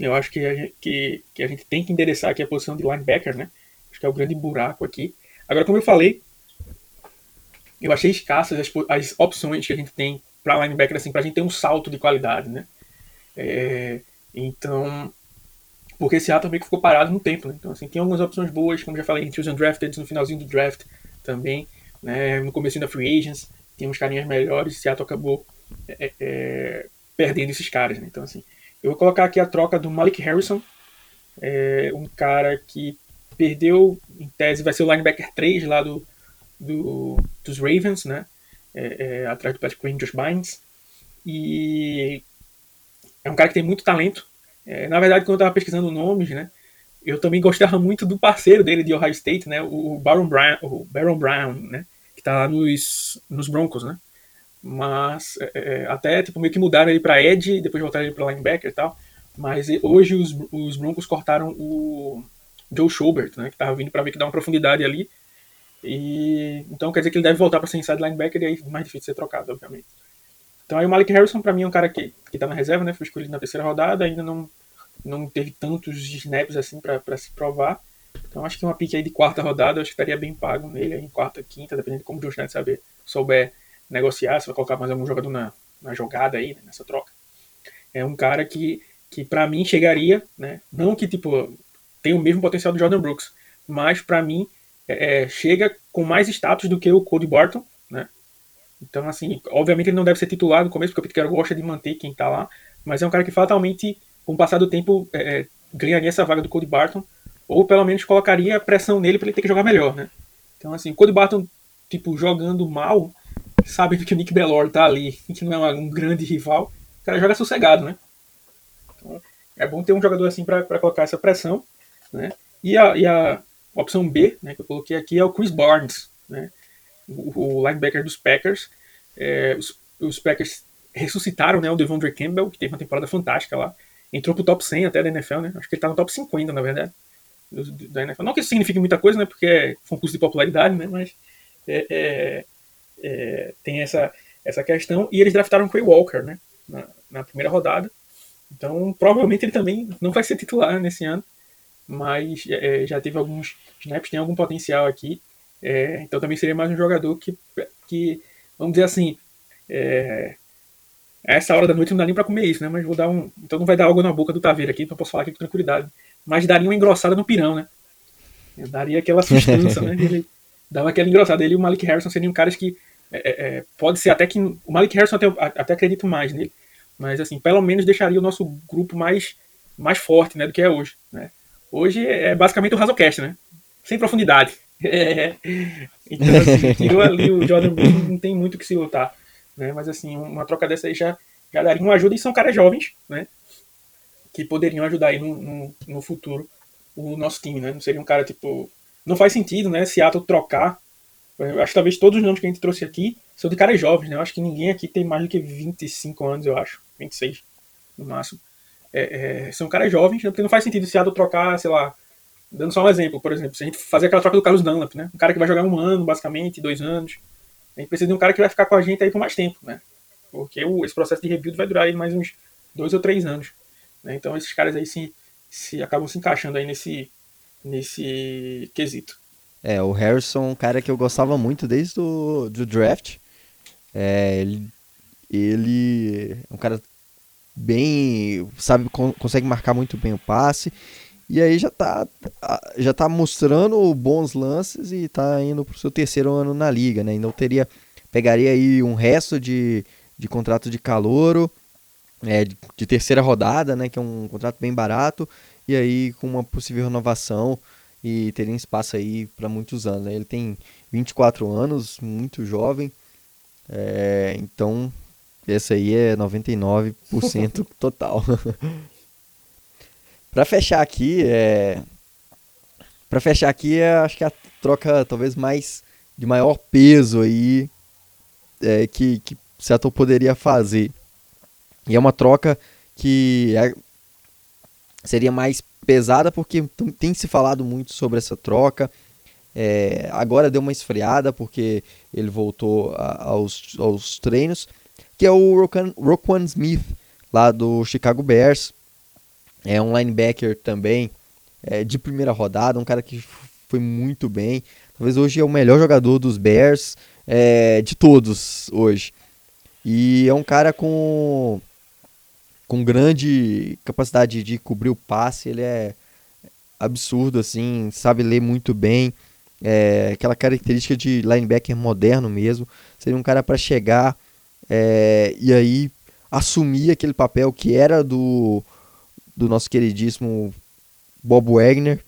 eu acho que a, gente, que, que a gente tem que endereçar aqui a posição de linebacker, né? Acho que é o grande buraco aqui. Agora, como eu falei, eu achei escassas as, as opções que a gente tem para linebacker, assim, para a gente ter um salto de qualidade, né? É, então, porque esse A também ficou parado no tempo, né? Então, assim, tem algumas opções boas, como já falei, entre os undrafted no finalzinho do draft também, né? No começo da free agents, tem uns carinhas melhores, Seattle acabou é, é, perdendo esses caras, né? Então, assim, eu vou colocar aqui a troca do Malik Harrison, é, um cara que perdeu, em tese, vai ser o linebacker 3 lá do, do dos Ravens, né? É, é, atrás do Patrick Queen, Josh Bynes. E é um cara que tem muito talento. É, na verdade, quando eu estava pesquisando nomes, né? Eu também gostava muito do parceiro dele de Ohio State, né? O Baron Brown, o Baron Brown né? Que está lá nos, nos Broncos, né? Mas é, é, até tipo, meio que mudaram ele para Edge, depois voltaram ele para linebacker e tal. Mas hoje os, os Broncos cortaram o Joe Schobert, né? Que estava vindo para ver que dá uma profundidade ali. E então quer dizer que ele deve voltar para ser inside linebacker e aí é mais difícil ser trocado, obviamente. Então aí o Malik Harrison para mim é um cara que que tá na reserva, né? Foi escolhido na terceira rodada, ainda não não teve tantos snaps assim para se provar. Então acho que uma pique aí de quarta rodada, eu acho que estaria bem pago nele, em quarta, quinta, dependendo de como o Knight saber, souber negociar, se vai colocar mais algum jogador na, na jogada aí, né, nessa troca. É um cara que, que para mim chegaria, né? Não que tipo tem o mesmo potencial do Jordan Brooks, mas para mim é, é, chega com mais status do que o Cody Barton, né? Então, assim, obviamente ele não deve ser titular no começo, porque o Pete gosta de manter quem tá lá, mas é um cara que fatalmente, com o passar do tempo, é, é ganharia essa vaga do Cody Barton, ou pelo menos colocaria pressão nele para ele ter que jogar melhor, né? Então, assim, o Cody Barton, tipo, jogando mal, sabendo que o Nick Bellor tá ali, que não é um grande rival, o cara joga sossegado, né? Então, é bom ter um jogador assim para colocar essa pressão, né? E a, e a opção B, né, que eu coloquei aqui, é o Chris Barnes, né? O, o linebacker dos Packers. É, os, os, Packers ressuscitaram né, o Devondre Campbell, que teve uma temporada fantástica lá. Entrou pro top 100 até da NFL, né? Acho que ele tá no top 50, na verdade. Da NFL. Não que isso signifique muita coisa, né? Porque é concurso de popularidade, né? Mas é, é, é, tem essa, essa questão. E eles draftaram o Quay Walker, né? Na, na, primeira rodada. Então, provavelmente ele também não vai ser titular nesse ano. Mas é, já teve alguns snaps, tem algum potencial aqui. É, então também seria mais um jogador que, que vamos dizer assim, é, a essa hora da noite não dá nem para comer isso, né? Mas vou dar um. Então não vai dar água na boca do Taveira aqui, então posso falar aqui com tranquilidade. Mas daria uma engrossada no pirão, né? Eu daria aquela *laughs* sustância, né? Ele dava aquela engrossada. Ele e o Malik Harrison seriam caras que é, é, é, pode ser até que. O Malik Harrison até, até acredito mais nele. Mas, assim, pelo menos deixaria o nosso grupo mais, mais forte, né, do que é hoje, né. Hoje é basicamente o Razocast, né? Sem profundidade. *laughs* É. Então, assim, tirou ali o Jordan não tem muito o que se lutar. Né? Mas, assim, uma troca dessa aí já, já daria uma ajuda. E são caras jovens, né? Que poderiam ajudar aí no, no, no futuro o nosso time, né? Não seria um cara, tipo... Não faz sentido, né? Seattle trocar. Acho que talvez todos os nomes que a gente trouxe aqui são de caras jovens, né? Eu acho que ninguém aqui tem mais do que 25 anos, eu acho. 26, no máximo. É, é, são caras jovens, né? porque não faz sentido Seattle trocar, sei lá, Dando só um exemplo, por exemplo, se a gente fazer aquela troca do Carlos Dunlap, né? Um cara que vai jogar um ano, basicamente, dois anos. A gente precisa de um cara que vai ficar com a gente aí por mais tempo, né? Porque o, esse processo de rebuild vai durar aí mais uns dois ou três anos. Né? Então esses caras aí se, se acabam se encaixando aí nesse, nesse quesito. É, o Harrison é um cara que eu gostava muito desde o do draft. É, ele, ele é um cara bem. sabe, consegue marcar muito bem o passe. E aí já tá, já tá mostrando bons lances e tá indo pro seu terceiro ano na liga, né? Então teria, pegaria aí um resto de, de contrato de calouro, é, de, de terceira rodada, né? Que é um contrato bem barato, e aí com uma possível renovação e teria espaço aí para muitos anos. Né? Ele tem 24 anos, muito jovem, é, então esse aí é 99% *laughs* total. *laughs* Para fechar aqui, é... para fechar aqui, é, acho que a troca talvez mais de maior peso aí é, que, que Seattle poderia fazer. E é uma troca que é... seria mais pesada porque tem se falado muito sobre essa troca. É, agora deu uma esfriada porque ele voltou a, aos, aos treinos, que é o Roquan Smith, lá do Chicago Bears. É um linebacker também é, de primeira rodada, um cara que foi muito bem. Talvez hoje é o melhor jogador dos Bears é, de todos hoje. E é um cara com, com grande capacidade de cobrir o passe. Ele é absurdo, assim, sabe ler muito bem. É, aquela característica de linebacker moderno mesmo. Seria um cara para chegar é, e aí assumir aquele papel que era do do nosso queridíssimo Bob Wagner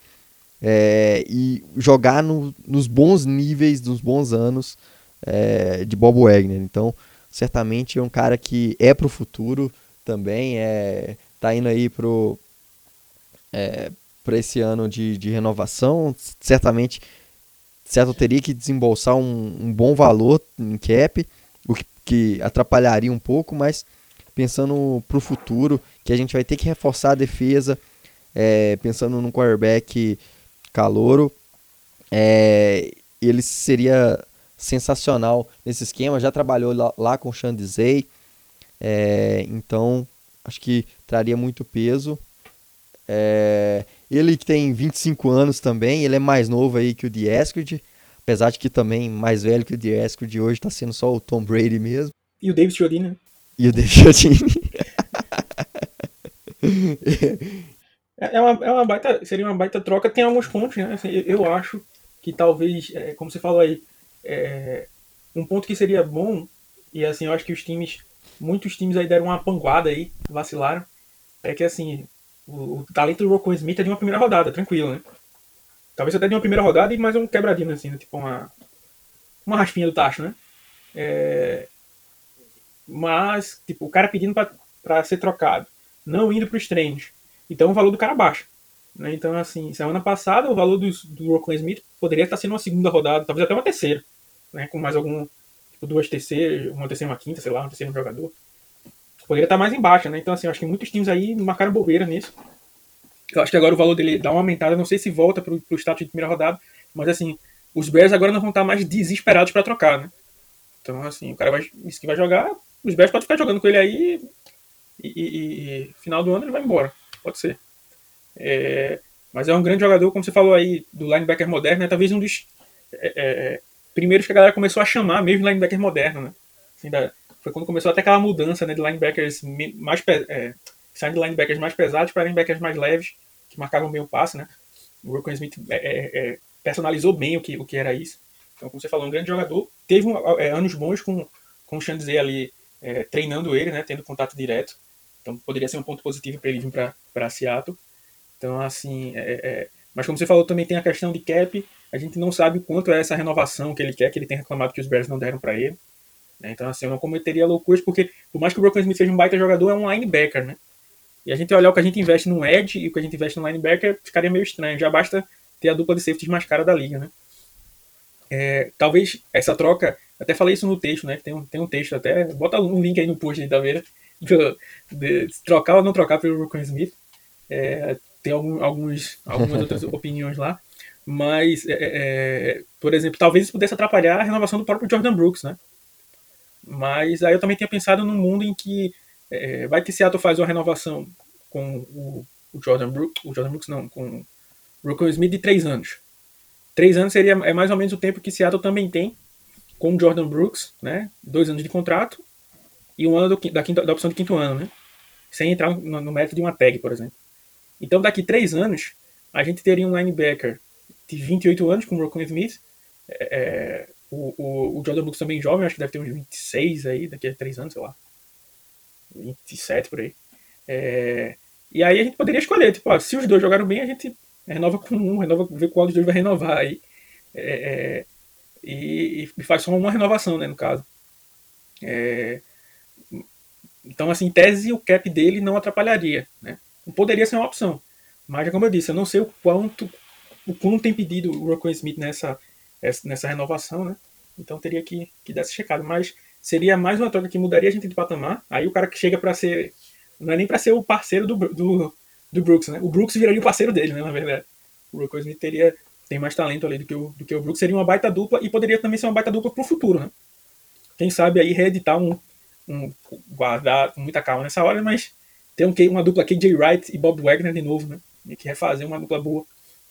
é, e jogar no, nos bons níveis, dos bons anos é, de Bob Wagner. Então, certamente é um cara que é para o futuro também, é, tá indo aí pro é, para esse ano de, de renovação, certamente certo teria que desembolsar um, um bom valor em cap, o que, que atrapalharia um pouco, mas pensando para o futuro, que a gente vai ter que reforçar a defesa, é, pensando num quarterback calouro, é, ele seria sensacional nesse esquema, já trabalhou lá, lá com o Chandizei, é, então acho que traria muito peso. É, ele que tem 25 anos também, ele é mais novo aí que o Dieskrid, apesar de que também mais velho que o Dieskrid hoje está sendo só o Tom Brady mesmo. E o David Chiodini, né? E o David Chiodini. *laughs* É, é uma, é uma baita, seria uma baita troca. Tem alguns pontos, né? Assim, eu, acho que talvez, é, como você falou aí, é, um ponto que seria bom, e assim, eu acho que os times, muitos times aí deram uma panguada aí, vacilaram, é que assim, o, o talento do Rocco Smith é de uma primeira rodada, tranquilo, né? Talvez até de uma primeira rodada e mais um quebradinho, assim, né? tipo uma, uma raspinha do tacho, né? É, mas, tipo, o cara pedindo para ser trocado não indo para os treinos. Então o valor do cara baixa. Né? Então, assim, semana passada o valor do, do Rockland Smith poderia estar sendo uma segunda rodada, talvez até uma terceira, né? com mais algum, duas terceiras, uma terceira, uma quinta, sei lá, um terceiro jogador. Poderia estar mais embaixo, né? Então, assim, acho que muitos times aí marcaram bobeira nisso. Eu acho que agora o valor dele dá uma aumentada, não sei se volta para o status de primeira rodada, mas assim, os Bears agora não vão estar mais desesperados para trocar, né? Então, assim, o cara vai, disse que vai jogar, os Bears podem ficar jogando com ele aí e, e, e, final do ano ele vai embora. Pode ser. É, mas é um grande jogador, como você falou aí, do linebacker moderno, é talvez um dos é, é, primeiros que a galera começou a chamar mesmo linebacker moderno, né? Assim, da, foi quando começou até aquela mudança né, de linebackers mais é, saindo de linebackers mais pesados para linebackers mais leves, que marcavam bem o passe, né? O Rocco Smith é, personalizou bem o que, o que era isso. Então, como você falou, um grande jogador. Teve um, anos bons com, com o Chandzer ali é, treinando ele, né, tendo contato direto. Então poderia ser um ponto positivo para ele vir para Seattle. Então, assim, é, é, mas como você falou, também tem a questão de cap. A gente não sabe quanto é essa renovação que ele quer, que ele tem reclamado que os Bears não deram para ele. Né? Então, assim, eu não cometeria loucuras, porque por mais que o Broken Smith seja um baita jogador, é um linebacker, né? E a gente olhar o que a gente investe no edge e o que a gente investe no linebacker ficaria meio estranho. Já basta ter a dupla de safeties mais cara da liga, né? É, talvez essa troca, até falei isso no texto, né? Tem um, tem um texto até, bota um link aí no post aí da Veira, *laughs* de, de trocar ou não trocar pelo Broken Smith. É, tem algum, alguns, algumas outras *laughs* opiniões lá. Mas, é, é, por exemplo, talvez isso pudesse atrapalhar a renovação do próprio Jordan Brooks, né? Mas aí eu também tinha pensado num mundo em que é, vai que Seattle faz uma renovação com o, o Jordan Brooks, o Jordan Brooks não, com o Rocco Smith de três anos. Três anos seria é mais ou menos o tempo que Seattle também tem com o Jordan Brooks, né? Dois anos de contrato e um ano do, da, quinta, da opção de quinto ano, né? Sem entrar no, no método de uma tag, por exemplo. Então, daqui três anos, a gente teria um linebacker de 28 anos com o Rocco Smith. É, é, o, o, o, Jordan Brooks também jovem, acho que deve ter uns 26 aí, daqui a três anos, sei lá. 27 por aí. É, e aí a gente poderia escolher, tipo, ó, se os dois jogaram bem, a gente renova com um, renova, vê qual dos dois vai renovar aí. É, é e, e, faz só uma renovação, né, no caso. É, então, assim, em tese, o cap dele não atrapalharia, né? Poderia ser uma opção. Mas, como eu disse, eu não sei o quanto o quanto tem pedido o Rocco Smith nessa, nessa renovação, né? Então teria que, que dar esse checado. Mas seria mais uma troca que mudaria a gente de patamar. Aí o cara que chega para ser. Não é nem para ser o parceiro do, do, do, Brooks, né? O Brooks viraria o parceiro dele, né? Na verdade. O Rocco Smith teria, tem mais talento ali do que, o, do que o Brooks. Seria uma baita dupla e poderia também ser uma baita dupla pro futuro, né? Quem sabe aí reeditar um. um guardar com muita calma nessa hora, mas ter um, uma dupla KJ Wright e Bob Wagner de novo, né? E que refazer uma dupla boa,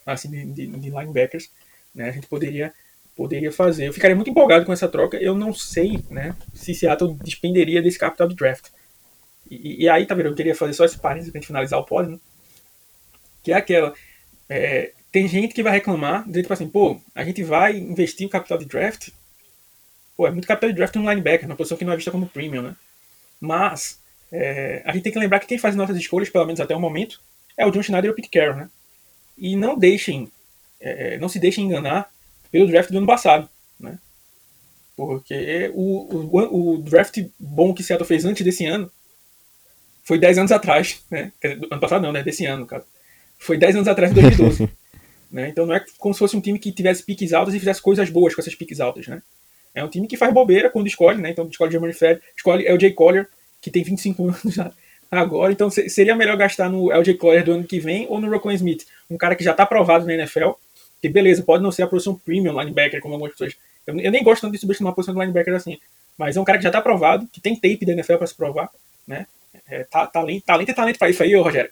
assim, de, de, de linebackers, né? A gente poderia poderia fazer. Eu ficaria muito empolgado com essa troca. Eu não sei, né, se Seattle despenderia desse capital de draft. E, e aí, tá vendo? Eu queria fazer só esse parênteses pra gente finalizar o pódio, né? Que é aquela. É, tem gente que vai reclamar, dizer tipo assim, pô, a gente vai investir o capital de draft. Pô, é muito capital de draft no linebacker, uma posição que não é vista como premium, né? Mas é, a gente tem que lembrar que quem faz nossas escolhas, pelo menos até o momento, é o John Schneider e o Pete Carroll, né? E não deixem, é, não se deixem enganar pelo draft do ano passado, né? Porque o, o, o draft bom que Seattle fez antes desse ano foi 10 anos atrás, né? Ano passado não, né? Desse ano, cara. Foi 10 anos atrás, de 2012. *laughs* né? Então não é como se fosse um time que tivesse piques altas e fizesse coisas boas com essas piques altas, né? É um time que faz bobeira quando escolhe, né? Então escolhe Germany Fed, escolhe LJ Collier, que tem 25 *laughs* anos já agora, então seria melhor gastar no LJ Collier do ano que vem ou no Rocco Smith, um cara que já está aprovado na NFL, que beleza, pode não ser a posição premium linebacker, como algumas pessoas. Eu, eu nem gosto tanto de subestimar a posição do linebacker assim, mas é um cara que já está aprovado, que tem tape da NFL para se provar, né? É, tá, talento, talento é talento para isso aí, ô Rogério.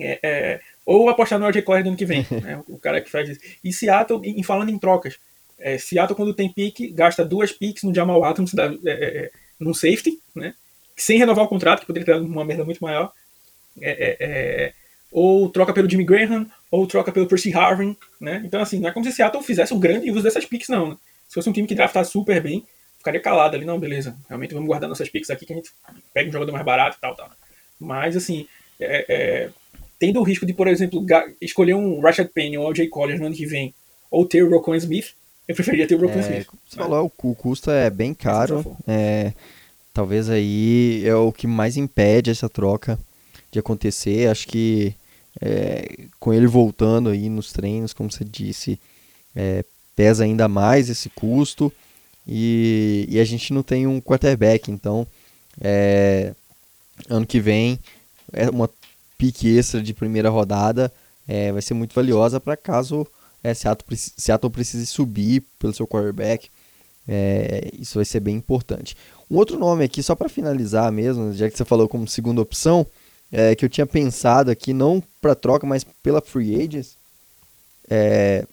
É, é, ou apostar no Collier do ano que vem, *laughs* né? o cara que faz isso. E Seattle, em, falando em trocas, é, Seattle quando tem pique, gasta duas picks no Jamal Adams, da, é, é, no safety, né? sem renovar o contrato, que poderia ter uma merda muito maior. É, é, é, ou troca pelo Jimmy Graham, ou troca pelo Percy Harvin, né? Então, assim, não é como se Seattle fizesse um grande uso dessas picks, não. Né? Se fosse um time que draftasse super bem, ficaria calado ali, não, beleza, realmente vamos guardar nossas picks aqui, que a gente pega um jogador mais barato e tal, tal. Mas, assim, é, é, tendo o risco de, por exemplo, escolher um Rashad Penny ou o Jay Collier no ano que vem, ou ter o Rocco Smith, eu preferia ter o Rocco é, Smith. Você falou, o custo é bem caro, é, Talvez aí é o que mais impede essa troca de acontecer. Acho que é, com ele voltando aí nos treinos, como você disse, é, pesa ainda mais esse custo. E, e, a gente não tem um quarterback, então é, ano que vem é uma pique extra de primeira rodada é, vai ser muito valiosa para caso é, Seattle, Seattle precise subir pelo seu quarterback. É, isso vai ser bem importante. Um outro nome aqui, só para finalizar mesmo, já que você falou como segunda opção, é, que eu tinha pensado aqui, não para troca, mas pela free agents, é,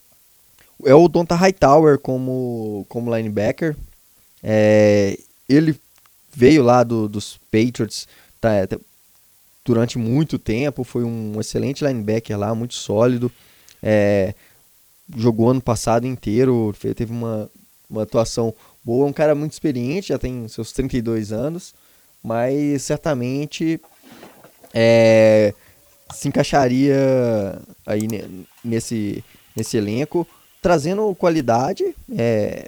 é o Donta Hightower como, como linebacker. É, ele veio lá do, dos Patriots tá, tá, durante muito tempo, foi um excelente linebacker lá, muito sólido. É, jogou ano passado inteiro, teve uma, uma atuação Boa é um cara muito experiente, já tem seus 32 anos, mas certamente é, se encaixaria aí nesse, nesse elenco, trazendo qualidade é,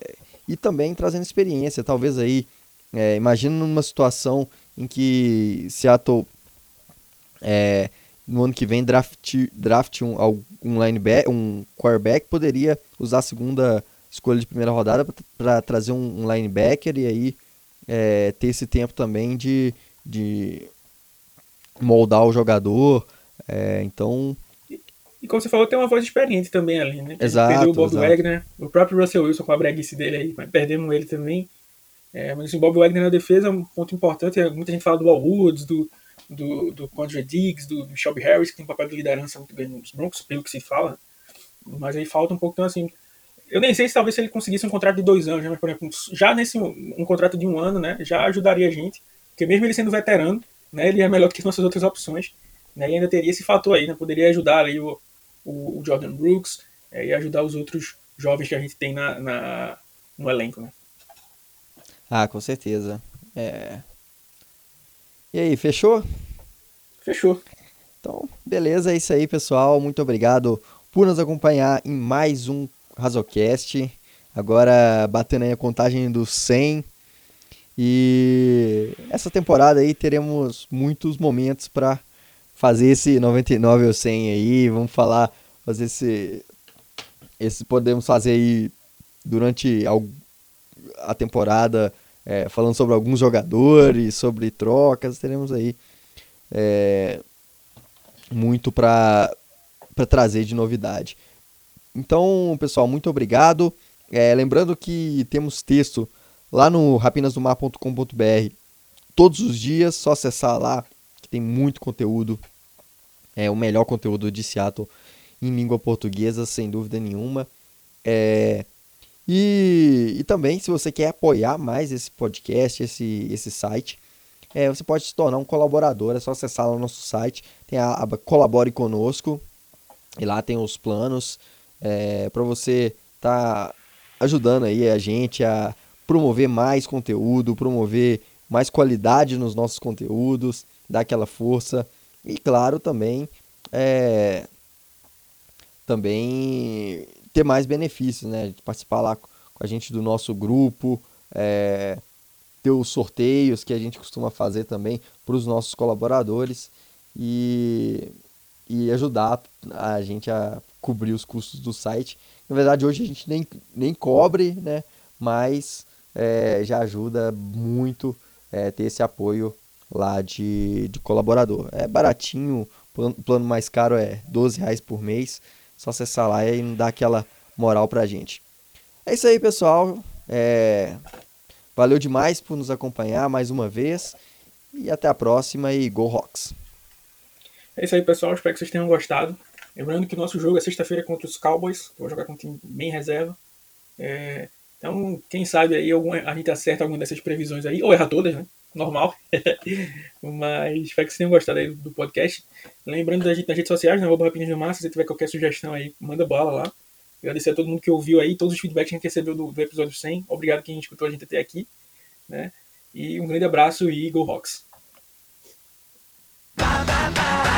e também trazendo experiência. Talvez aí, é, imagina numa situação em que Seattle é, no ano que vem draft, draft um, um linebacker, um quarterback, poderia usar a segunda escolha de primeira rodada para trazer um, um, linebacker e aí é, ter esse tempo também de, de moldar o jogador. É, então. E, como você falou, tem uma voz experiente também ali, né? Exato. Perdeu o Bob exato. Wagner, o próprio Russell Wilson com a breguice dele aí, mas perdemos ele também. É, mas assim, o Bob Wagner na defesa é um ponto importante. É, muita gente fala do Al Woods, do, do, do Diggs, do, Shelby Harris, que tem um papel de liderança muito grande nos Broncos, pelo que se fala. Mas aí falta um pouco, então assim. Eu nem sei se talvez se ele conseguisse um contrato de dois anos, né? mas por exemplo, já nesse um contrato de um ano, né? Já ajudaria a gente. Porque mesmo ele sendo veterano, né? Ele é melhor que nossas outras opções. Né, e ainda teria esse fator aí, né? Poderia ajudar aí o, o, o Jordan Brooks é, e ajudar os outros jovens que a gente tem na, na, no elenco, né? Ah, com certeza. É... E aí, fechou? Fechou. Então, beleza, é isso aí, pessoal. Muito obrigado por nos acompanhar em mais um Razocast. Agora batendo aí a contagem dos 100. E essa temporada aí teremos muitos momentos para fazer esse 99 ou 100 aí. Vamos falar, fazer esse. Esse podemos fazer aí durante a temporada é, falando sobre alguns jogadores, sobre trocas, teremos aí é, muito para trazer de novidade. Então, pessoal, muito obrigado. É, lembrando que temos texto lá no rapinasdomar.com.br todos os dias, só acessar lá que tem muito conteúdo. É o melhor conteúdo de Seattle em língua portuguesa, sem dúvida nenhuma. É, e, e também, se você quer apoiar mais esse podcast, esse, esse site, é, você pode se tornar um colaborador. É só acessar lá o nosso site. Tem a aba Colabore Conosco. E lá tem os planos é, para você estar tá ajudando aí a gente a promover mais conteúdo, promover mais qualidade nos nossos conteúdos, dar aquela força. E claro, também é, também ter mais benefícios, né? Participar lá com a gente do nosso grupo, é, ter os sorteios que a gente costuma fazer também para os nossos colaboradores e, e ajudar a gente a cobrir os custos do site. Na verdade, hoje a gente nem, nem cobre, né? Mas é, já ajuda muito é, ter esse apoio lá de, de colaborador. É baratinho, o plano mais caro é 12 reais por mês. Só acessar lá e dar aquela moral pra gente. É isso aí, pessoal. É... Valeu demais por nos acompanhar mais uma vez. E até a próxima e Go Rocks! É isso aí, pessoal. Espero que vocês tenham gostado. Lembrando que o nosso jogo é sexta-feira contra os Cowboys. Vou jogar com um time bem reserva. É... Então, quem sabe aí algum a gente acerta alguma dessas previsões aí, ou erra todas, né? Normal. *laughs* Mas espero que vocês tenham gostado aí do podcast. Lembrando da gente nas redes sociais, na arroba Rapinhas Massa, se tiver qualquer sugestão aí, manda bala lá. Agradecer a todo mundo que ouviu aí, todos os feedbacks que a gente recebeu do, do episódio 100. Obrigado quem escutou a gente até aqui. Né? E um grande abraço e Go Rocks! Ba, ba, ba.